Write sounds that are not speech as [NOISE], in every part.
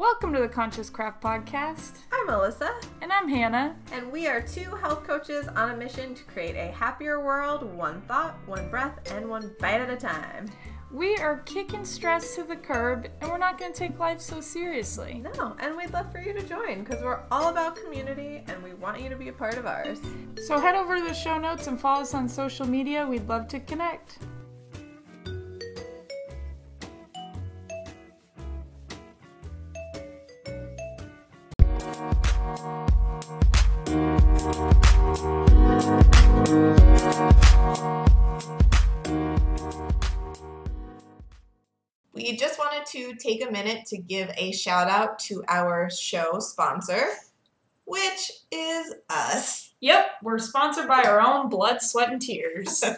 Welcome to the Conscious Craft Podcast. I'm Melissa, And I'm Hannah. and we are two health coaches on a mission to create a happier world, one thought, one breath, and one bite at a time. We are kicking stress to the curb and we're not going to take life so seriously. No, and we'd love for you to join because we're all about community and we want you to be a part of ours. So head over to the show notes and follow us on social media. We'd love to connect. Wanted to take a minute to give a shout out to our show sponsor, which is us. Yep, we're sponsored by our own blood, sweat, and tears. [LAUGHS]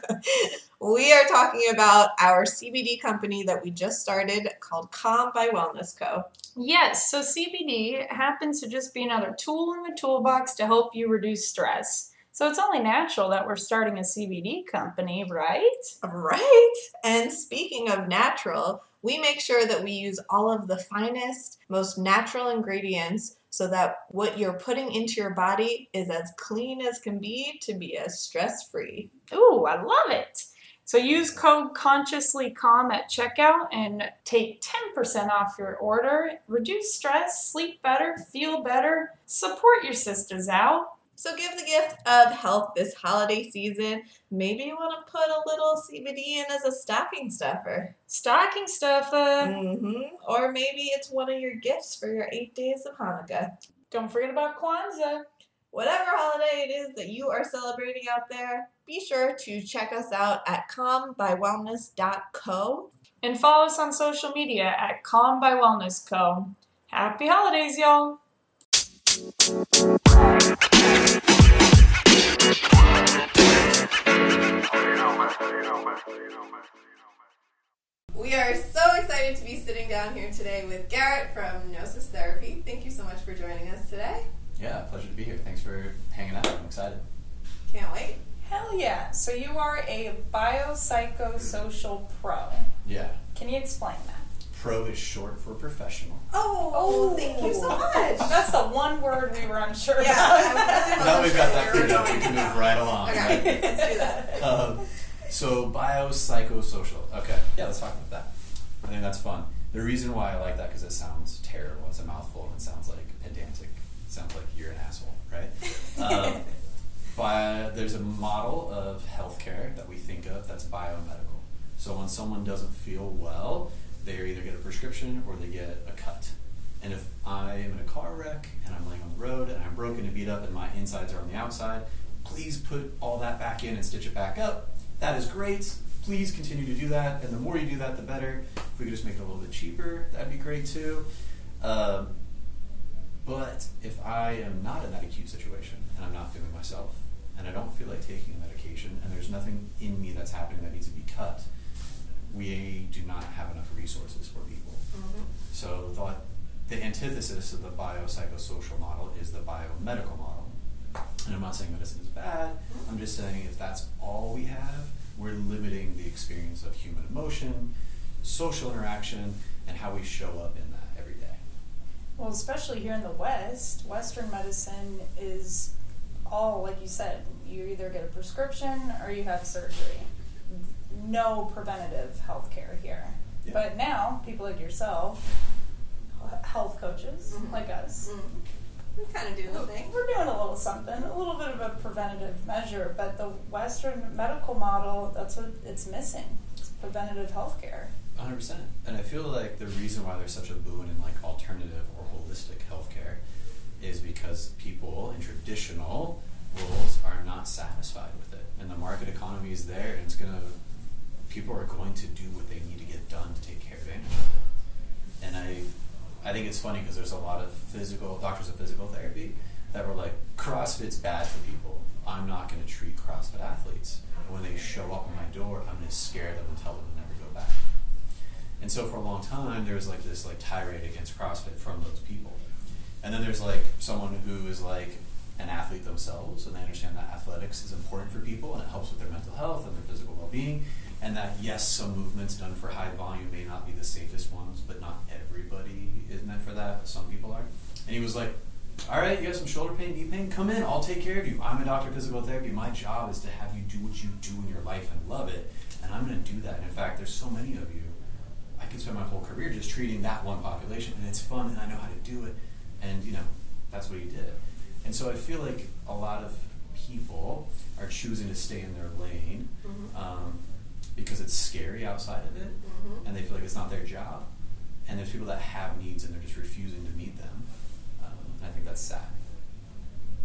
We are talking about our CBD company that we just started called Calm by Wellness Co. yes, so CBD happens to just be another tool in the toolbox to help you reduce stress. So it's only natural that we're starting a CBD company, right? Right. And speaking of natural, we make sure that we use all of the finest, most natural ingredients so that what you're putting into your body is as clean as can be to be as stress free. Ooh, I love it. So use code consciously calm at checkout and take 10% off your order. Reduce stress, sleep better, feel better, support your sisters out. So give the gift of health this holiday season. Maybe you want to put a little CBD in as a stocking stuffer. Stocking stuffer. hmm Or maybe it's one of your gifts for your eight days of Hanukkah. Don't forget about Kwanzaa. Whatever holiday it is that you are celebrating out there, be sure to check us out at calmbywellness.co. And follow us on social media at Calm by Wellness Co. Happy holidays, y'all. We are so excited to be sitting down here today with Garrett from Gnosis Therapy. Thank you so much for joining us today. Yeah, pleasure to be here. Thanks for hanging out. I'm excited. Can't wait. Hell yeah. So you are a biopsychosocial pro. Yeah. Can you explain that? Pro is short for professional. Oh, oh thank you so much. That's the one word we were unsure Yeah, I really Now we've got that wasn't figured out. We we can move right along. Okay, let's do that. Um, so biopsychosocial. Okay. Yeah, let's talk about that. I think that's fun. The reason why I like that because it sounds terrible. It's a mouthful and it sounds like pedantic. It sounds like you're an asshole, right? [LAUGHS] Um, Bi- there's a model of healthcare that we think of that's biomedical. So when someone doesn't feel well, they either get a prescription or they get a cut. And if I am in a car wreck and I'm laying on the road and I'm broken and beat up and my insides are on the outside, please put all that back in and stitch it back up. That is great. Please continue to do that. And the more you do that, the better. If we could just make it a little bit cheaper, that'd be great too. Um, but if I am not in that acute situation and I'm not feeling myself and I don't feel like taking a medication and there's nothing in me that's happening that needs to be cut, we do not have enough resources for people. So the, the antithesis of the biopsychosocial model is the biomedical model. And I'm not saying medicine is bad, I'm just saying if that's all we have, we're limiting the experience of human emotion, social interaction, and how we show up in that every day. Well, especially here in the West, Western medicine is all, like you said, you either get a prescription or you have surgery. No preventative health care here. Yeah. But now, people like yourself, health coaches Mhm. like us, We kind of do the thing. we're doing a little something, a little bit of a preventative measure. But the Western medical model, that's what it's missing. It's preventative health care. 100%. And I feel like the reason why there's such a boon in like alternative or holistic healthcare is because people in traditional roles are not satisfied with it. And the market economy is there and it's going to, people are going to do what they need to get done to take care advantage of it. And I, I think it's funny because there's a lot of physical, doctors of physical therapy that were like, CrossFit's bad for people. I'm not going to treat CrossFit athletes. And when they show up on my door, I'm going to scare them and tell them to never go back. And so for a long time, there was like this like tirade against CrossFit from those people. And then there's like someone who is like an athlete themselves, and they understand that athletics is important for people and it helps with their mental health and their physical well-being. And that yes, some movements done for high volume may not be the safest ones, but not everybody is meant for that, but some people are. And he was like, all right, you have some shoulder pain, knee pain, come in, I'll take care of you. I'm a doctor of physical therapy. My job is to have you do what you do in your life and love it, and I'm going to do that. And in fact, there's so many of you. I could spend my whole career just treating that one population, and it's fun, and I know how to do it, and you know, that's what he did. And so I feel like a lot of people are choosing to stay in their lane Mhm. um, because it's scary outside of it, Mhm. and they feel like it's not their job. And there's people that have needs and they're just refusing to meet them. Um, and I think that's sad.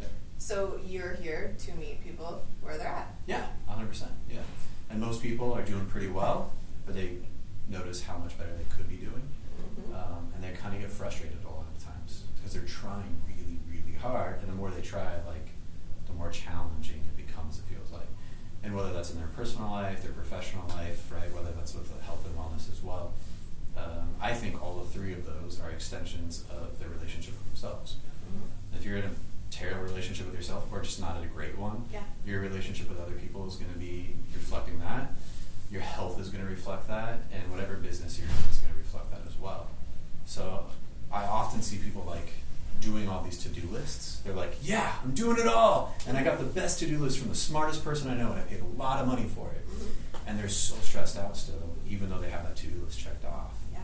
Yeah, So you're here to meet people where they're at. yeah 100%. Yeah. And most people are doing pretty well, but they notice how much better they could be doing. Mhm. Um, and they kind of get frustrated a lot of times because they're trying really, really hard. And the more they try, like, the more challenging it becomes, it feels like. And whether that's in their personal life, their professional life, right, whether that's with the health and wellness as well. Um, I think all the three of those are extensions of their relationship with themselves. Mhm. If you're in a terrible relationship with yourself or just not in a great one, Yeah. your relationship with other people is going to be reflecting that. Your health is going to reflect that, and whatever business you're in is going to reflect that as well. So I often see people like doing all these to-do lists. They're like, "Yeah, I'm doing it all, and I got the best to-do list from the smartest person I know, and I paid a lot of money for it." And they're so stressed out still, even though they have that to-do list checked off Yeah.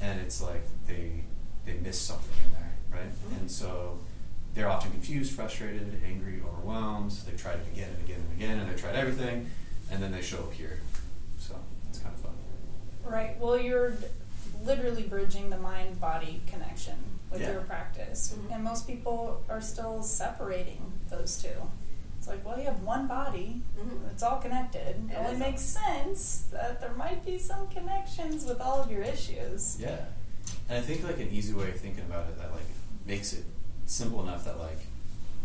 and it's like they they miss something in there, right? Mhm. And so they're often confused, frustrated, angry, overwhelmed. They've tried it again and again and again, and they've tried everything, and then they show up here. So it's kind of fun. Right. Well, you're literally bridging the mind body connection with Yeah. your practice. Mhm. And most people are still separating those two. It's like, well, you have one body, Mhm. it's all connected. It It only makes sense that there might be some connections with all of your issues. Yeah, and I think like an easy way of thinking about it that like makes it simple enough that like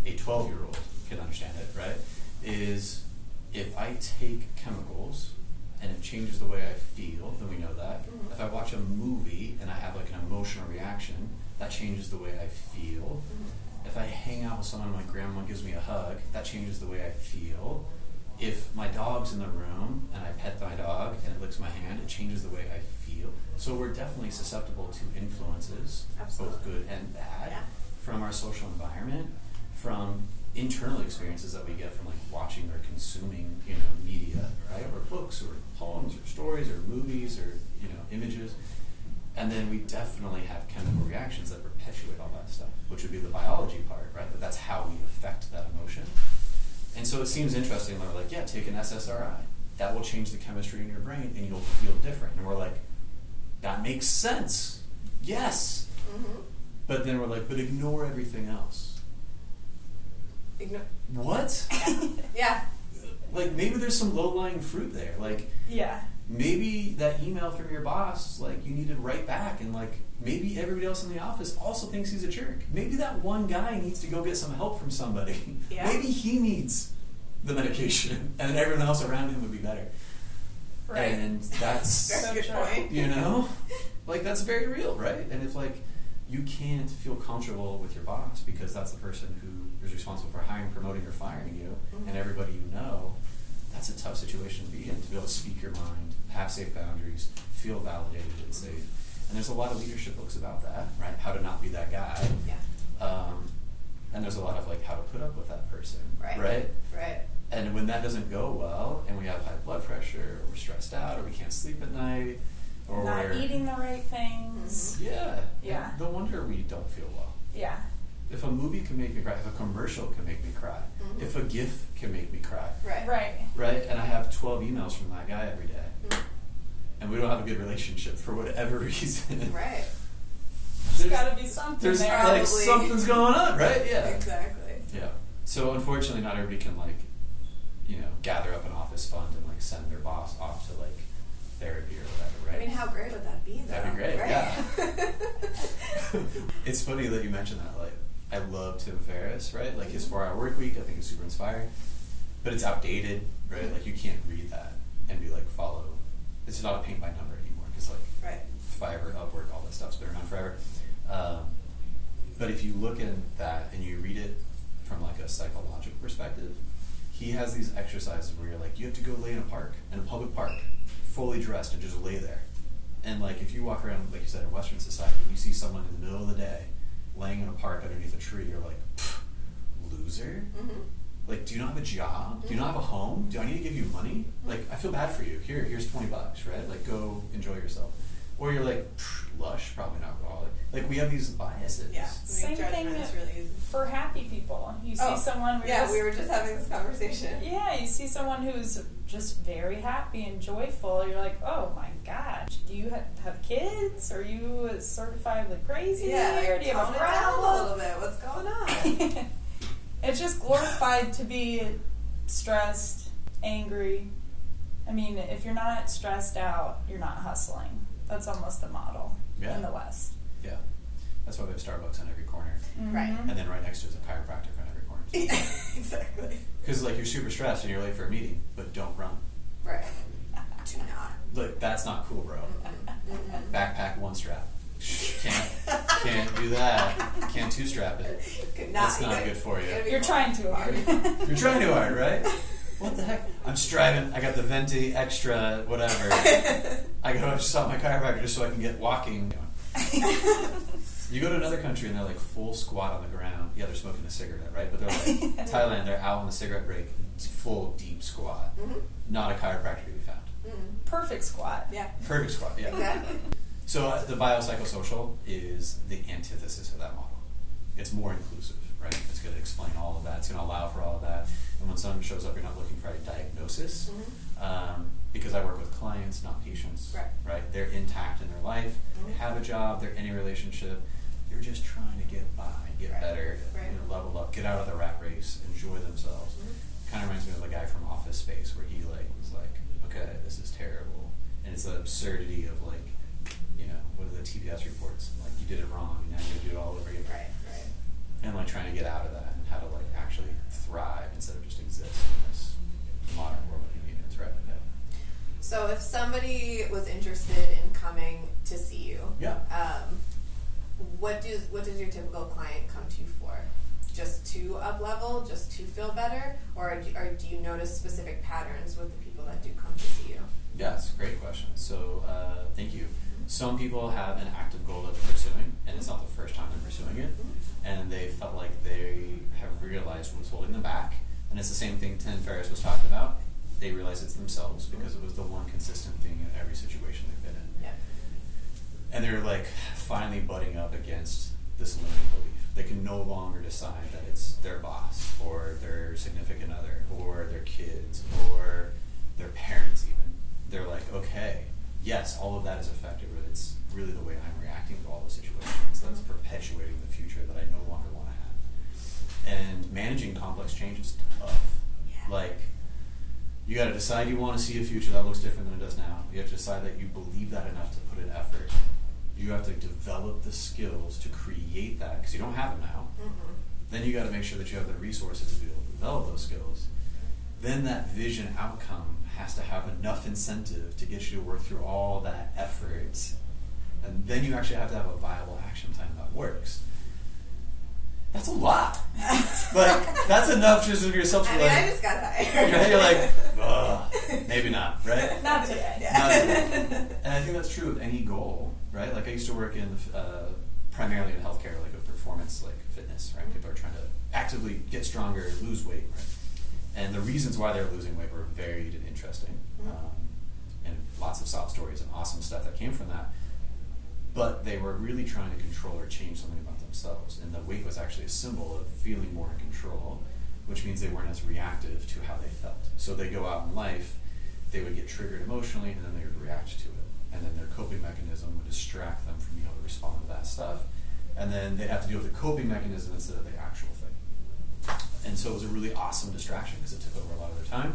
a twelve year old can understand it, right? Is if I take chemicals and it changes the way I feel, then we know that. Mhm. If I watch a movie and I have like an emotional reaction, that changes the way I feel. If I hang out with someone, my grandma gives me a hug, that changes the way I feel. If my dog's in the room and I pet my dog and it licks my hand, it changes the way I feel. So we're definitely susceptible to influences, both good and bad, Yeah. from our social environment, from internal experiences that we get from like watching or consuming, you know, media, right? Or books or poems or stories or movies or, you know, images. And then we definitely have chemical reactions that perpetuate all that stuff, which would be the biology part, right? That that's how we affect that emotion. And so it seems interesting. They're like, yeah, take an SSRI. That will change the chemistry in your brain, and you'll feel different. And we're like, that makes sense. Yes. Mhm. But then we're like, but ignore everything else. Ignore. What? [LAUGHS] yeah. like maybe there's some low lying fruit there. Like Yeah. Maybe that email from your boss, like you need to write back, and like maybe everybody else in the office also thinks he's a jerk. Maybe that one guy needs to go get some help from somebody. [LAUGHS] Yeah. maybe he needs the medication, [LAUGHS] and then everyone else around him would be better. Right. And [LAUGHS] that's Very So good point. you know, like that's very real, right? And if like you can't feel comfortable with your boss because that's the person who is responsible for hiring, promoting, or firing you, Mhm. and everybody you know, that's a tough situation to be in. To be able to speak your mind, have safe boundaries, feel validated and safe. And there's a lot of leadership books about that, right? How to not be that guy. Yeah. Um, and there's a lot of like how to put up with that person, Right. right? Right. And when that doesn't go well, and we have high blood pressure, or we're stressed out, or we can't sleep at night, or Not we're eating the right things. yeah, Yeah. No wonder we don't feel well. Yeah. If a movie can make me cry, if a commercial can make me cry, Mhm. if a GIF can make me cry, Right. Right. right? And I have twelve emails from that guy every day, Mhm. and we don't have a good relationship for whatever [LAUGHS] reason. Right. There's There's, got to be something there's there. like Probably. something's going on, right? Yeah. Exactly. Yeah. So unfortunately, not everybody can like, you know, gather up an office fund and like send their boss off to like therapy or whatever, right? I mean, how great would that be, though? That'd be great, right? yeah. [LAUGHS] [LAUGHS] it's funny that you mentioned that. Like, I love Tim Ferriss, right? Like his four-hour work week, I think is super inspiring, but it's outdated, right? Like you can't read that and be like follow. It's not a paint by number anymore because like right. Fiverr, Upwork, all that stuff's been around forever. Um, but if you look at that and you read it from like a psychological perspective, he has these exercises where you're like, you have to go lay in a park, in a public park, fully dressed and just lay there. And like if you walk around, like you said, in Western society, and you see someone in the middle of the day laying in a park underneath a tree, you're like, loser. Mm-hmm. Like, do you not have a job? Do you not have a home? Do I need to give you money? Like, I feel bad for you. Here, here's twenty bucks, right? Like, go enjoy yourself. Or you're like, "Pff, lush, probably not alcoholic. Like, we have these biases. Yeah. Same thing judgments that- really. For happy people, you see Oh, someone. we're Yeah, just- we were just having this conversation. Yeah, you see someone who's just very happy and joyful. You're like, oh my gosh, do you have, have kids? Are you certifiably crazy? Yeah, or do you have a it down a little bit. What's going on? [LAUGHS] it's just glorified to be stressed, angry. I mean, if you're not stressed out, you're not hustling. That's almost the model Yeah. in the West. Yeah. That's why we have Starbucks on every corner. Right. Mhm. And then right next to it is a chiropractor on every corner. [LAUGHS] exactly. Because, like, you're super stressed and you're late for a meeting, but don't run. Right. [LAUGHS] Do not. Like, that's not cool, bro. Backpack one strap. [LAUGHS] Can't, can't do that. Can't two strap it. Good That's not gotta- good for you. You're trying too hard. You're trying too hard, right? What the heck? I'm striving. I got the Venti extra, whatever. [LAUGHS] I go to stop my chiropractor just so I can get walking. [LAUGHS] You go to another country and they're like full squat on the ground. Yeah, they're smoking a cigarette, right? But they're like [LAUGHS] Thailand. They're out on the cigarette break, full deep squat. Mhm. Not a chiropractor to be found. Mm. Perfect squat. Yeah. Perfect squat. Yeah. Exactly. So uh, the biopsychosocial is the antithesis of that model. It's more inclusive, right? It's going to explain all of that. It's going to allow for all of that. And when someone shows up, you're not looking for a diagnosis. Mhm. Um, because I work with clients, not patients. Right. They're intact in their life. They Mhm. have a job. They're in a relationship. They're just trying to get by, get Right. better, Right. you know, level up, get out of the rat race, enjoy themselves. Mhm. Kind of reminds me of the guy from Office Space, where he like was like, "Okay, this is terrible," and it's the absurdity of like, you know, what are the TPS reports? Like you did it wrong, and now you gotta do it all over again. Right. And like trying to get out of that and how to like actually thrive instead of just exist in this modern world of convenience, right? Yeah. So if somebody was interested in coming to see you, Yeah. um, what do what does your typical client come to you for? Just to up level, just to feel better, or do, or do you notice specific patterns with the people that do come to see you? Yes, great question. So, uh, thank you. Some people have an active goal that they're pursuing, and it's not the first time they're pursuing it, and they felt like they have realized what's holding them back. And it's the same thing Tim Ferriss was talking about. They realize it's themselves because it was the one consistent thing in every situation they've been in. Yeah. And they're like finally butting up against this limiting belief. They can no longer decide that it's their boss or their significant other or their kids or their parents even. They're like, okay, yes, all of that is effective, but it's really the way I'm reacting to all the situations that's perpetuating the future that I no longer want to have. And managing complex change is tough. Yeah. Like, you got to decide you want to see a future that looks different than it does now. You have to decide that you believe that enough to put in effort. You have to develop the skills to create that because you don't have it now. Mm-hmm. Then you got to make sure that you have the resources to be able to develop those skills. Then that vision outcome has to have enough incentive to get you to work through all that effort. And then you actually have to have a viable action plan that works. That's a lot. [LAUGHS] like, that's enough just of yourself to I mean, like, I just got tired. [LAUGHS] Right? You're like, [LAUGHS] Ugh, maybe not, right? Not today. Yeah. And I think that's true of any goal, right? Like I used to work in uh, primarily in healthcare, like a performance, like fitness, right? People are trying to actively get stronger, lose weight, right? And the reasons why they're losing weight were varied and interesting, Mhm. um, and lots of sob stories and awesome stuff that came from that. But they were really trying to control or change something about themselves, and the weight was actually a symbol of feeling more in control, which means they weren't as reactive to how they felt. So they go out in life, they would get triggered emotionally, and then they would react to it, and then their coping mechanism would distract them from being able to respond to that stuff, and then they'd have to deal with the coping mechanism instead of the actual. And so it was a really awesome distraction because it took over a lot of their time.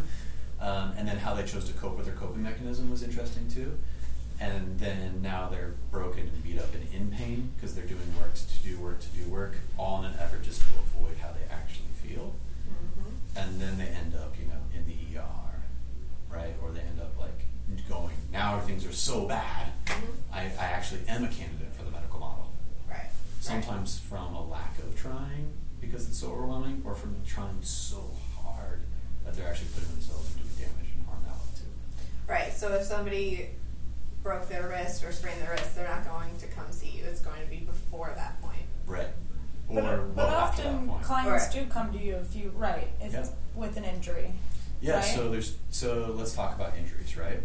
Um, and then how they chose to cope with their coping mechanism was interesting too. And then now they're broken and beat up and in pain because they're doing work to do work to do work, all in an effort just to avoid how they actually feel. Mhm. And then they end up, you know, in the ER, right? Or they end up like going, now things are so bad, Mhm. I, I actually am a candidate for the medical model Right. sometimes from a lack of trying because it's so overwhelming, or from trying so hard that they're actually putting themselves into doing damage and harm out too. Right. So if somebody broke their wrist or sprained their wrist, they're not going to come see you. It's going to be before that point. Right. Or uh, But, well but after that often point. clients Right. do come to you if you right if Yeah. with an injury. Yeah, right? so there's so let's talk about injuries, right?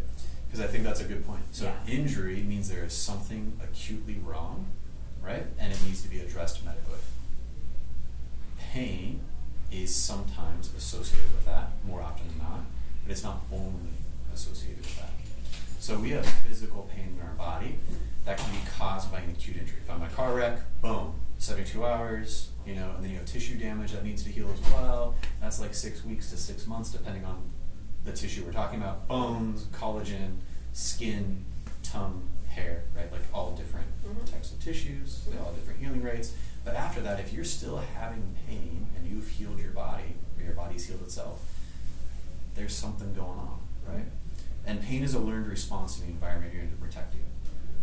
Because I think that's a good point. So Yeah. injury means there is something acutely wrong, right? And it needs to be addressed medically. Pain is sometimes associated with that, more often than not, but it's not only associated with that. So we have physical pain in our body that can be caused by an acute injury. If I'm in a car wreck, boom, 72 hours, you know, and then you have tissue damage that needs to heal as well. That's like six weeks to six months, depending on the tissue we're talking about. Bones, collagen, skin, tongue, hair, right? Like all different Mhm. types of tissues, they all have different healing rates. But after that, if you're still having pain and you've healed your body, or your body's healed itself, there's something going on, right? And pain is a learned response to the environment you're in to protect you.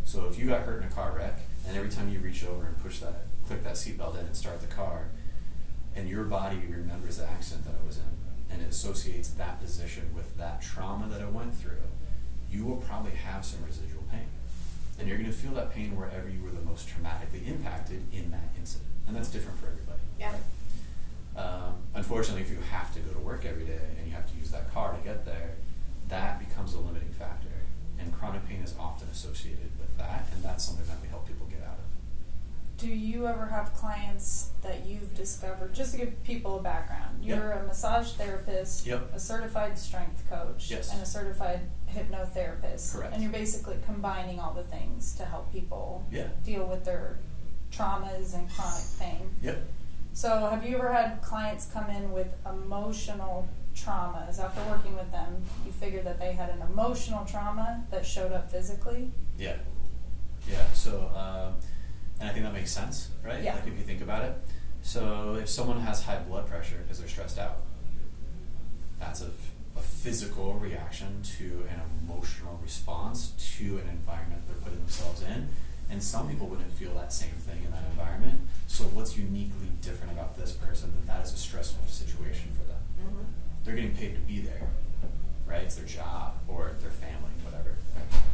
So if you got hurt in a car wreck, and every time you reach over and push that, click that seatbelt in and start the car, and your body remembers the accident that it was in, and it associates that position with that trauma that it went through, you will probably have some residual pain. And you're going to feel that pain wherever you were the most traumatically impacted in that incident. And that's different for everybody. Yeah. Um, unfortunately, if you have to go to work every day and you have to use that car to get there, that becomes a limiting factor. And chronic pain is often associated with that, and that's something that we help people get out of. Do you ever have clients that you've discovered? Just to give people a background, you're a massage therapist, Yep. a certified strength coach, Yes. and a certified hypnotherapist. Correct. And you're basically combining all the things to help people Yeah. deal with their traumas and chronic pain. Yep. So, have you ever had clients come in with emotional traumas? After working with them, you figured that they had an emotional trauma that showed up physically? Yeah. Yeah. So, um, and I think that makes sense, right? Yeah. Like if you think about it. So, if someone has high blood pressure because they're stressed out, that's a, a physical reaction to an emotional response to an environment they're putting themselves in. And some people wouldn't feel that same thing in that environment. So, what's uniquely different about this person that that is a stressful situation for them? Mm-hmm. they're getting paid to be there, right? It's their job or their family, whatever.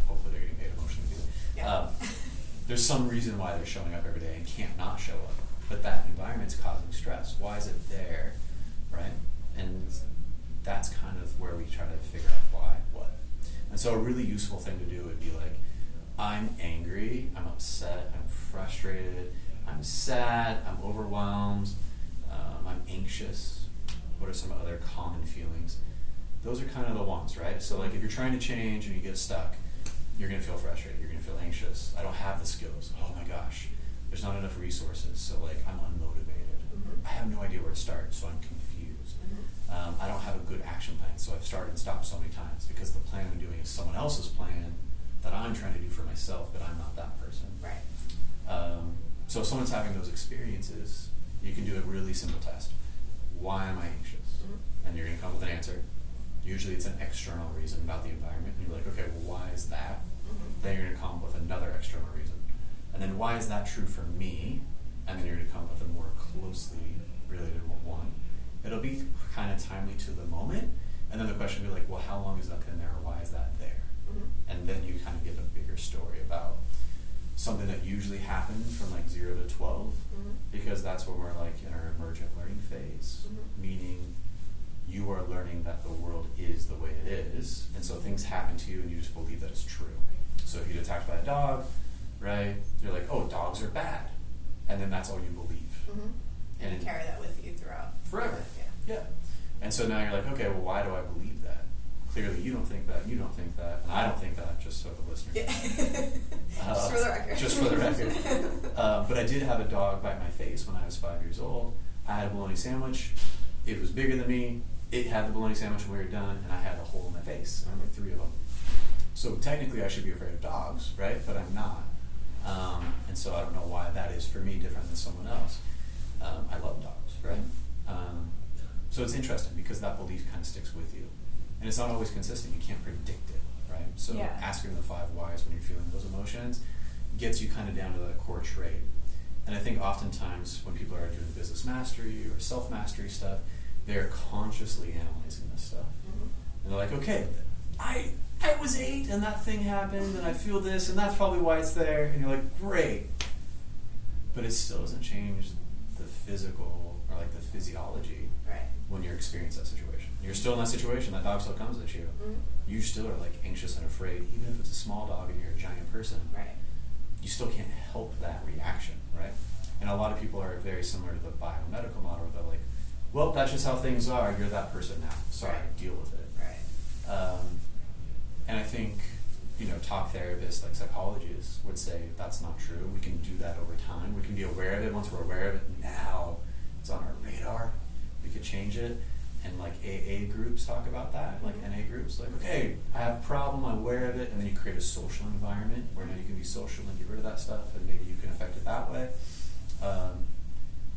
Hopefully, they're getting paid emotionally. Yeah. Um, there's some reason why they're showing up every day and can't not show up, but that environment's causing stress. Why is it there, right? And that's kind of where we try to figure out why, what. And so, a really useful thing to do would be like, I'm angry, I'm upset, I'm frustrated, I'm sad, I'm overwhelmed, um, I'm anxious. What are some other common feelings? Those are kind of the ones, right? So, like, if you're trying to change and you get stuck, you're going to feel frustrated, you're going to feel anxious. I don't have the skills. Oh my gosh, there's not enough resources. So, like, I'm unmotivated. Mhm. I have no idea where to start, so I'm confused. Um, I don't have a good action plan, so I've started and stopped so many times because the plan I'm doing is someone else's plan that I'm trying to do for myself, but I'm not that person. Right. Um, so if someone's having those experiences, you can do a really simple test. Why am I anxious? Mhm. And you're going to come up with an answer. Usually it's an external reason about the environment. And you're like, okay, well, why is that? Mhm. Then you're going to come up with another external reason. And then why is that true for me? And then you're going to come up with a more closely related one. It'll be kind of timely to the moment. And then the question will be like, well, how long is that been there? Or why is that there? Mhm. and then you kind of get a bigger story about something that usually happens from like zero to 12 Mhm. because that's when we're like in our emergent learning phase Mhm. meaning you are learning that the world is the way it is and so things happen to you and you just believe that it's true so if you get attacked by a dog right you're like oh dogs are bad and then that's all you believe Mhm. And And it- carry that with you throughout. Forever. Yeah. yeah and so now you're like okay well why do i believe that clearly you don't think that you don't think that and i don't think that just so the listeners Yeah. [LAUGHS] Uh, just for the record. Just for the record. [LAUGHS] uh, but I did have a dog bite my face when I was five years old. I had a bologna sandwich. It was bigger than me. It had the bologna sandwich when we were done, and I had a hole in my face. And like three of them. So technically, I should be afraid of dogs, right? But I'm not. Um, and so I don't know why that is for me different than someone else. Um, I love dogs, right? Um, so it's interesting because that belief kind of sticks with you, and it's not always consistent. You can't predict it, right? So Yeah. asking the five whys when you're feeling those emotions gets you kind of down to that core trait. And I think oftentimes when people are doing business mastery or self mastery stuff, they're consciously analyzing this stuff. Mhm. And they're like, okay, I I was eight and that thing happened and I feel this and that's probably why it's there. And you're like, great. But it still doesn't change the physical or like the physiology Right. when you experience that situation. You're still in that situation, that dog still comes at you. Mhm. You still are like anxious and afraid, even if it's a small dog and you're a giant person. Right. You still can't help that reaction, right? And a lot of people are very similar to the biomedical model they're like, well, that's just how things are. You're that person now. Sorry, Right. deal with it. Right. Um, and I think, you know, talk therapists, like psychologists, would say that's not true. We can do that over time. We can be aware of it. Once we're aware of it, now it's on our radar. We could change it. And like AA groups talk about that, like NA groups, like, okay, I have a problem, I'm aware of it, and then you create a social environment where now you can be social and get rid of that stuff, and maybe you can affect it that way. Um,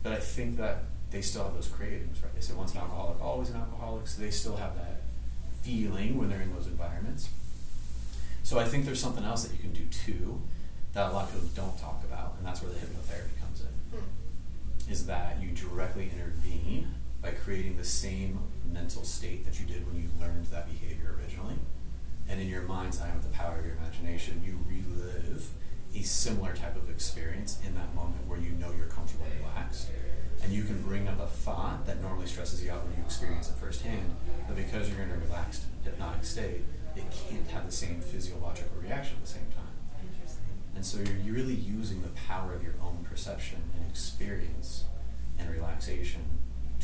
but I think that they still have those cravings, right? They say once an alcoholic, always an alcoholic, so they still have that feeling when they're in those environments. So I think there's something else that you can do too that a lot of people don't talk about, and that's where the hypnotherapy comes in. Hmm. Is that you directly intervene by creating the same mental state that you did when you learned that behavior originally. And in your mind's eye, with the power of your imagination, you relive a similar type of experience in that moment where you know you're comfortable and relaxed. And you can bring up a thought that normally stresses you out when you experience it firsthand, but because you're in a relaxed, hypnotic state, it can't have the same physiological reaction at the same time. Interesting. And so you're you're really using the power of your own perception and experience and relaxation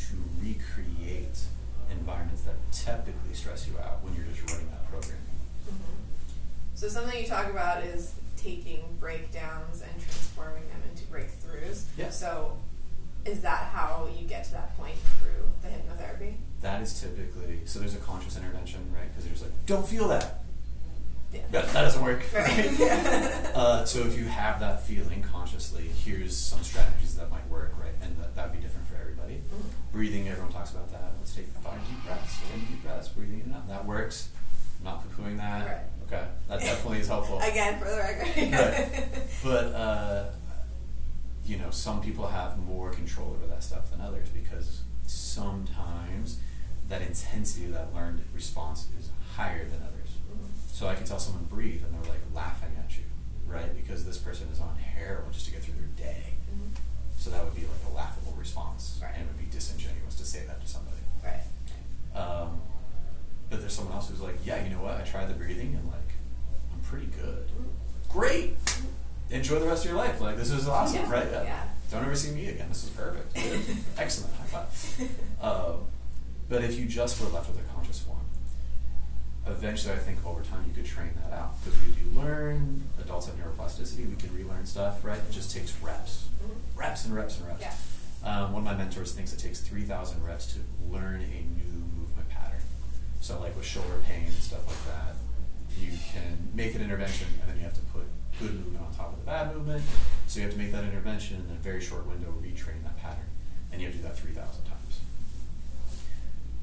to recreate environments that typically stress you out when you're just running that program. Mhm. So something you talk about is taking breakdowns and transforming them into breakthroughs. Yeah. So is that how you get to that point through the hypnotherapy? That is typically so. There's a conscious intervention, right? Because there's like, don't feel that. Yeah. That, that doesn't work. Right. Yeah. [LAUGHS] [LAUGHS] Uh, so if you have that feeling consciously, here's some strategies that might work, right? And that that'd be different. Breathing, everyone talks about that. Let's take five deep breaths, ten deep breaths, breathing in and out. That works. I'm not poo-pooing that. Right. Okay, that definitely is helpful. [LAUGHS] Again, for the record. Right. But uh, you know, some people have more control over that stuff than others because sometimes that intensity of that learned response is higher than others. Mhm. So I can tell someone breathe, and they're like laughing at you, right? Because this person is on heroin just to get through their day. So that would be like a laughable response, Right. and it would be disingenuous to say that to somebody. Right. Um, but there's someone else who's like, yeah, you know what? I tried the breathing, and like, I'm pretty good. Great. Enjoy the rest of your life. Like, this is awesome, Yeah, right? yeah. Don't ever see me again. This is perfect. [LAUGHS] Excellent. High five. Um, but if you just were left with a eventually I think over time you could train that out. Because we do learn, adults have neuroplasticity, we can relearn stuff, right? It just takes reps. Mhm. Reps and reps and reps. Yeah. Um, one of my mentors thinks it takes 3,000 reps to learn a new movement pattern. So, like with shoulder pain and stuff like that, you can make an intervention and then you have to put good movement on top of the bad movement. So, you have to make that intervention and in a very short window retrain that pattern. And you have to do that 3,000 times.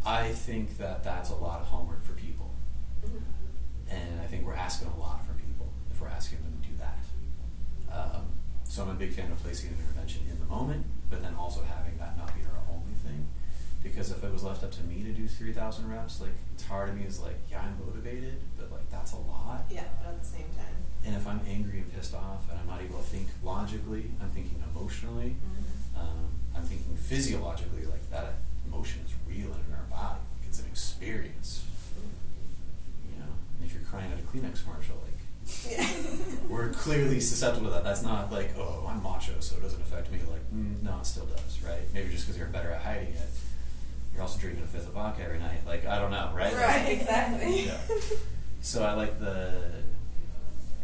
I think that that's a lot of homework for people. And I think we're asking a lot from people if we're asking them to do that. Um, so I'm a big fan of placing an intervention in the moment, but then also having that not be our only thing. Because if it was left up to me to do 3,000 reps, like, it's hard to me is like, yeah, I'm motivated, but like, that's a lot. Yeah, but at the same time. And if I'm angry and pissed off and I'm not able to think logically, I'm thinking emotionally, Mhm. um, I'm thinking physiologically, like, that emotion is real and in our body. Like, it's an experience you know, and if you're crying at a Kleenex commercial, like we're clearly susceptible to that. That's not like, oh, I'm macho, so it doesn't affect me. Like, mm, no, it still does, right? Maybe just because you're better at hiding it. You're also drinking a fifth of vodka every night. Like, I don't know, right? Right, exactly. Yeah. So I like the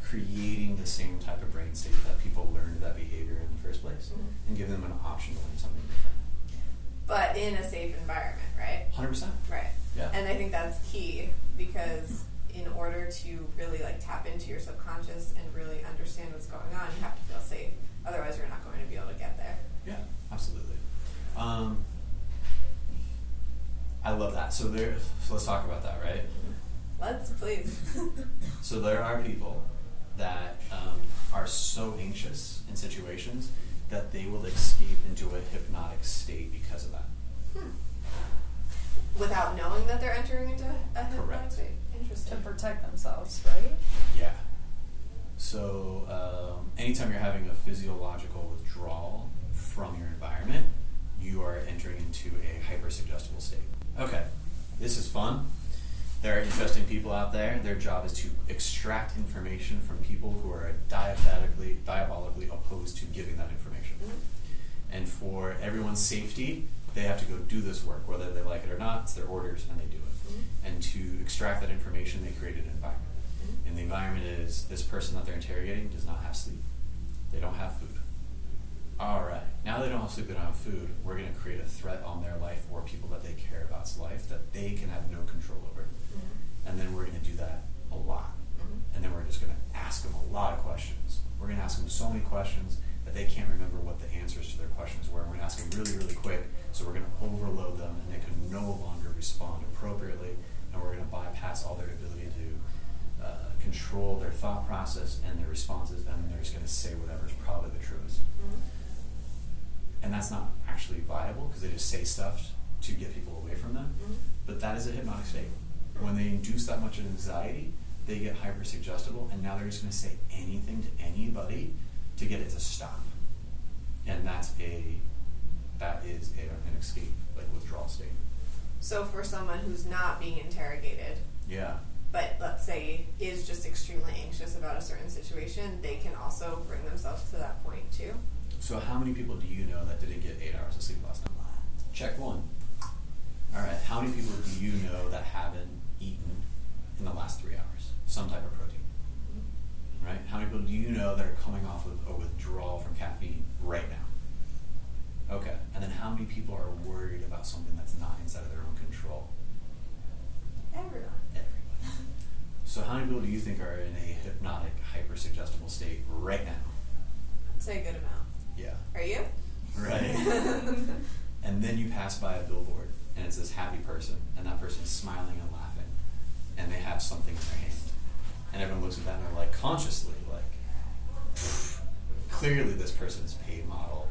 creating the same type of brain state that people learned that behavior in the first place, Mhm. and give them an option to learn something different. But in a safe environment, right? Hundred percent. Right. Yeah. And I think that's key because in order to really like tap into your subconscious and really understand what's going on, you have to feel safe. Otherwise, you're not going to be able to get there. Yeah, absolutely. Um, I love that. So there. So let's talk about that, right? Let's please. [LAUGHS] So there are people that um, are so anxious in situations that they will escape into a hypnotic state because of that. Hmm. Without knowing that they're entering into a hypnotic Correct. state. To protect themselves, right? Yeah. So, um, anytime you're having a physiological withdrawal from your environment, you are entering into a hypersuggestible state. Okay, this is fun. There are interesting people out there. Their job is to extract information from people who are diabolically, diabolically opposed to giving that information. And for everyone's safety, they have to go do this work, whether they like it or not. It's their orders, and they do it. Mm-hmm. And to extract that information, they created an environment. Mm-hmm. And the environment is this person that they're interrogating does not have sleep. They don't have food. All right. Now they don't have sleep, they don't have food. We're going to create a threat on their life or people that they care about's life that they can have no control over. Mm-hmm. And then we're going to do that a lot. And then we're just going to ask them a lot of questions. We're going to ask them so many questions that they can't remember what the answers to their questions were. We're going to ask them really, really quick. So we're going to overload them and they can no longer respond appropriately. And we're going to bypass all their ability to uh, control their thought process and their responses. And then they're just going to say whatever is probably the truest. And that's not actually viable because they just say stuff to get people away from them. But that is a hypnotic state. When they induce that much anxiety, they get hypersuggestible, and now they're just going to say anything to anybody to get it to stop. And that's a that is a, an escape, like withdrawal state. So for someone who's not being interrogated, Yeah. but let's say is just extremely anxious about a certain situation, they can also bring themselves to that point too. So how many people do you know that didn't get eight hours of sleep last night? Check one. All right. How many people do you know that haven't eaten in the last three hours some type of protein? Right. How many people do you know that are coming off of a withdrawal from caffeine right now? Okay. And then how many people are worried about something that's not inside of their own control? Everyone. So how many people do you think are in a hypnotic, hypersuggestible state right now? I'd say a good amount. Yeah. Are you? Right. [LAUGHS] and then you pass by a billboard and it's this happy person and that person's smiling and laughing and they have something in their hand and everyone looks at that and they're like consciously like clearly this person's paid model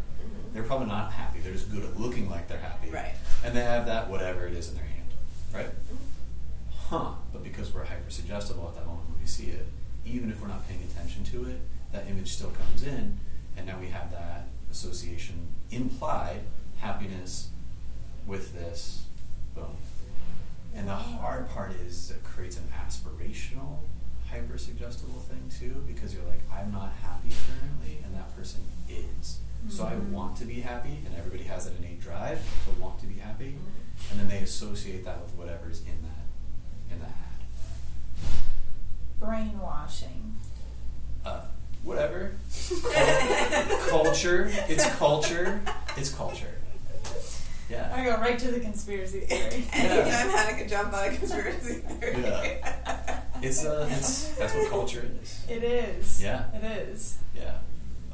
they're probably not happy. They're just good at looking like they're happy. Right. and they have that whatever it is in their hand right? Huh. But because we're hyper suggestible at that moment when we see it even if we're not paying attention to it that image still comes in and now we have that association implied happiness with this boom. And the hard part is it creates an aspirational hyper suggestible thing too because you're like i'm not happy currently and that person is so i want to be happy and everybody has that innate drive to want to be happy and then they associate that with whatever's in that in that ad Brainwashing. uh, whatever culture it's culture it's culture yeah I go right to the conspiracy theory. Anytime Hannah can jump on a conspiracy theory. Yeah. It's uh, it's that's what culture is. It is. Yeah. It is. Yeah,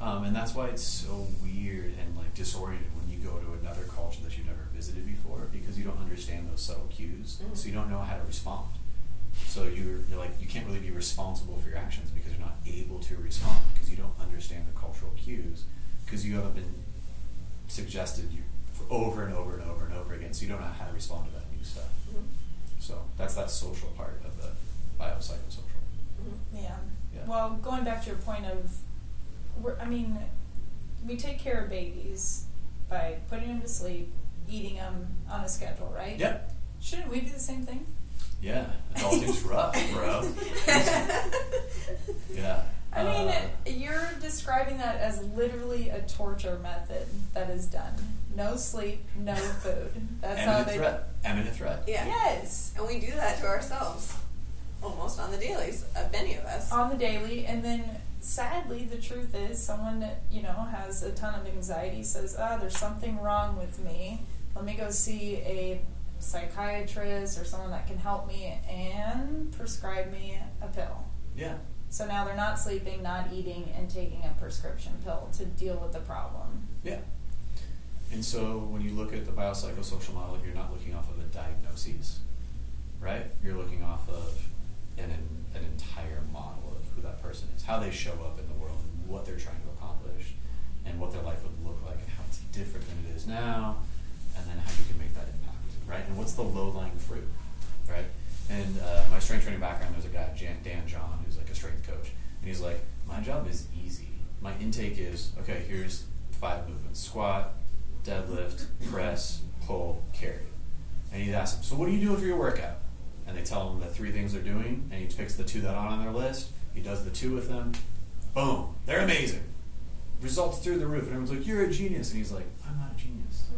um, and that's why it's so weird and like disoriented when you go to another culture that you've never visited before because you don't understand those subtle cues, Mhm. so you don't know how to respond. So you're, you're like you can't really be responsible for your actions because you're not able to respond because you don't understand the cultural cues because you haven't been suggested you over and over and over and over again, so you don't know how to respond to that new stuff. Mhm. So that's that social part of the biopsychosocial. Mhm. Yeah. Yeah. Well, going back to your point of, we're, I mean, we take care of babies by putting them to sleep, eating them on a schedule, right? Yep. Shouldn't we do the same thing? Yeah, adulting's rough, bro. [LAUGHS] [LAUGHS] Yeah. I mean, Uh, you're describing that as literally a torture method that is done. No sleep, no food. That's how eminent they. threat. Eminent threat. Yeah. Yes. And we do that to ourselves almost on the dailies, many of us. on the daily and then sadly the truth is someone that you know has a ton of anxiety says ah there's something wrong with me let me go see a psychiatrist or someone that can help me and prescribe me a pill Yeah. so now they're not sleeping not eating and taking a prescription pill to deal with the problem Yeah. And so when you look at the biopsychosocial model, you're not looking off of a diagnosis, right? You're looking off of an, an entire model who that person is, how they show up in the world, and what they're trying to accomplish, and what their life would look like, and how it's different than it is now, and then how you can make that impact, right? And what's the low lying fruit, right? And uh, my strength training background, there's a guy, Jan, Dan John, who's like a strength coach, and he's like, my job is easy. My intake is okay. Here's five movements: squat, deadlift, press, pull, carry. And he'd ask them, so what are you doing for your workout? And they tell him the three things they're doing, and he picks the two that aren't on their list. He does the two with them. Boom, they're amazing. Results through the roof, and everyone's like, "You're a genius," and he's like, "I'm not a genius.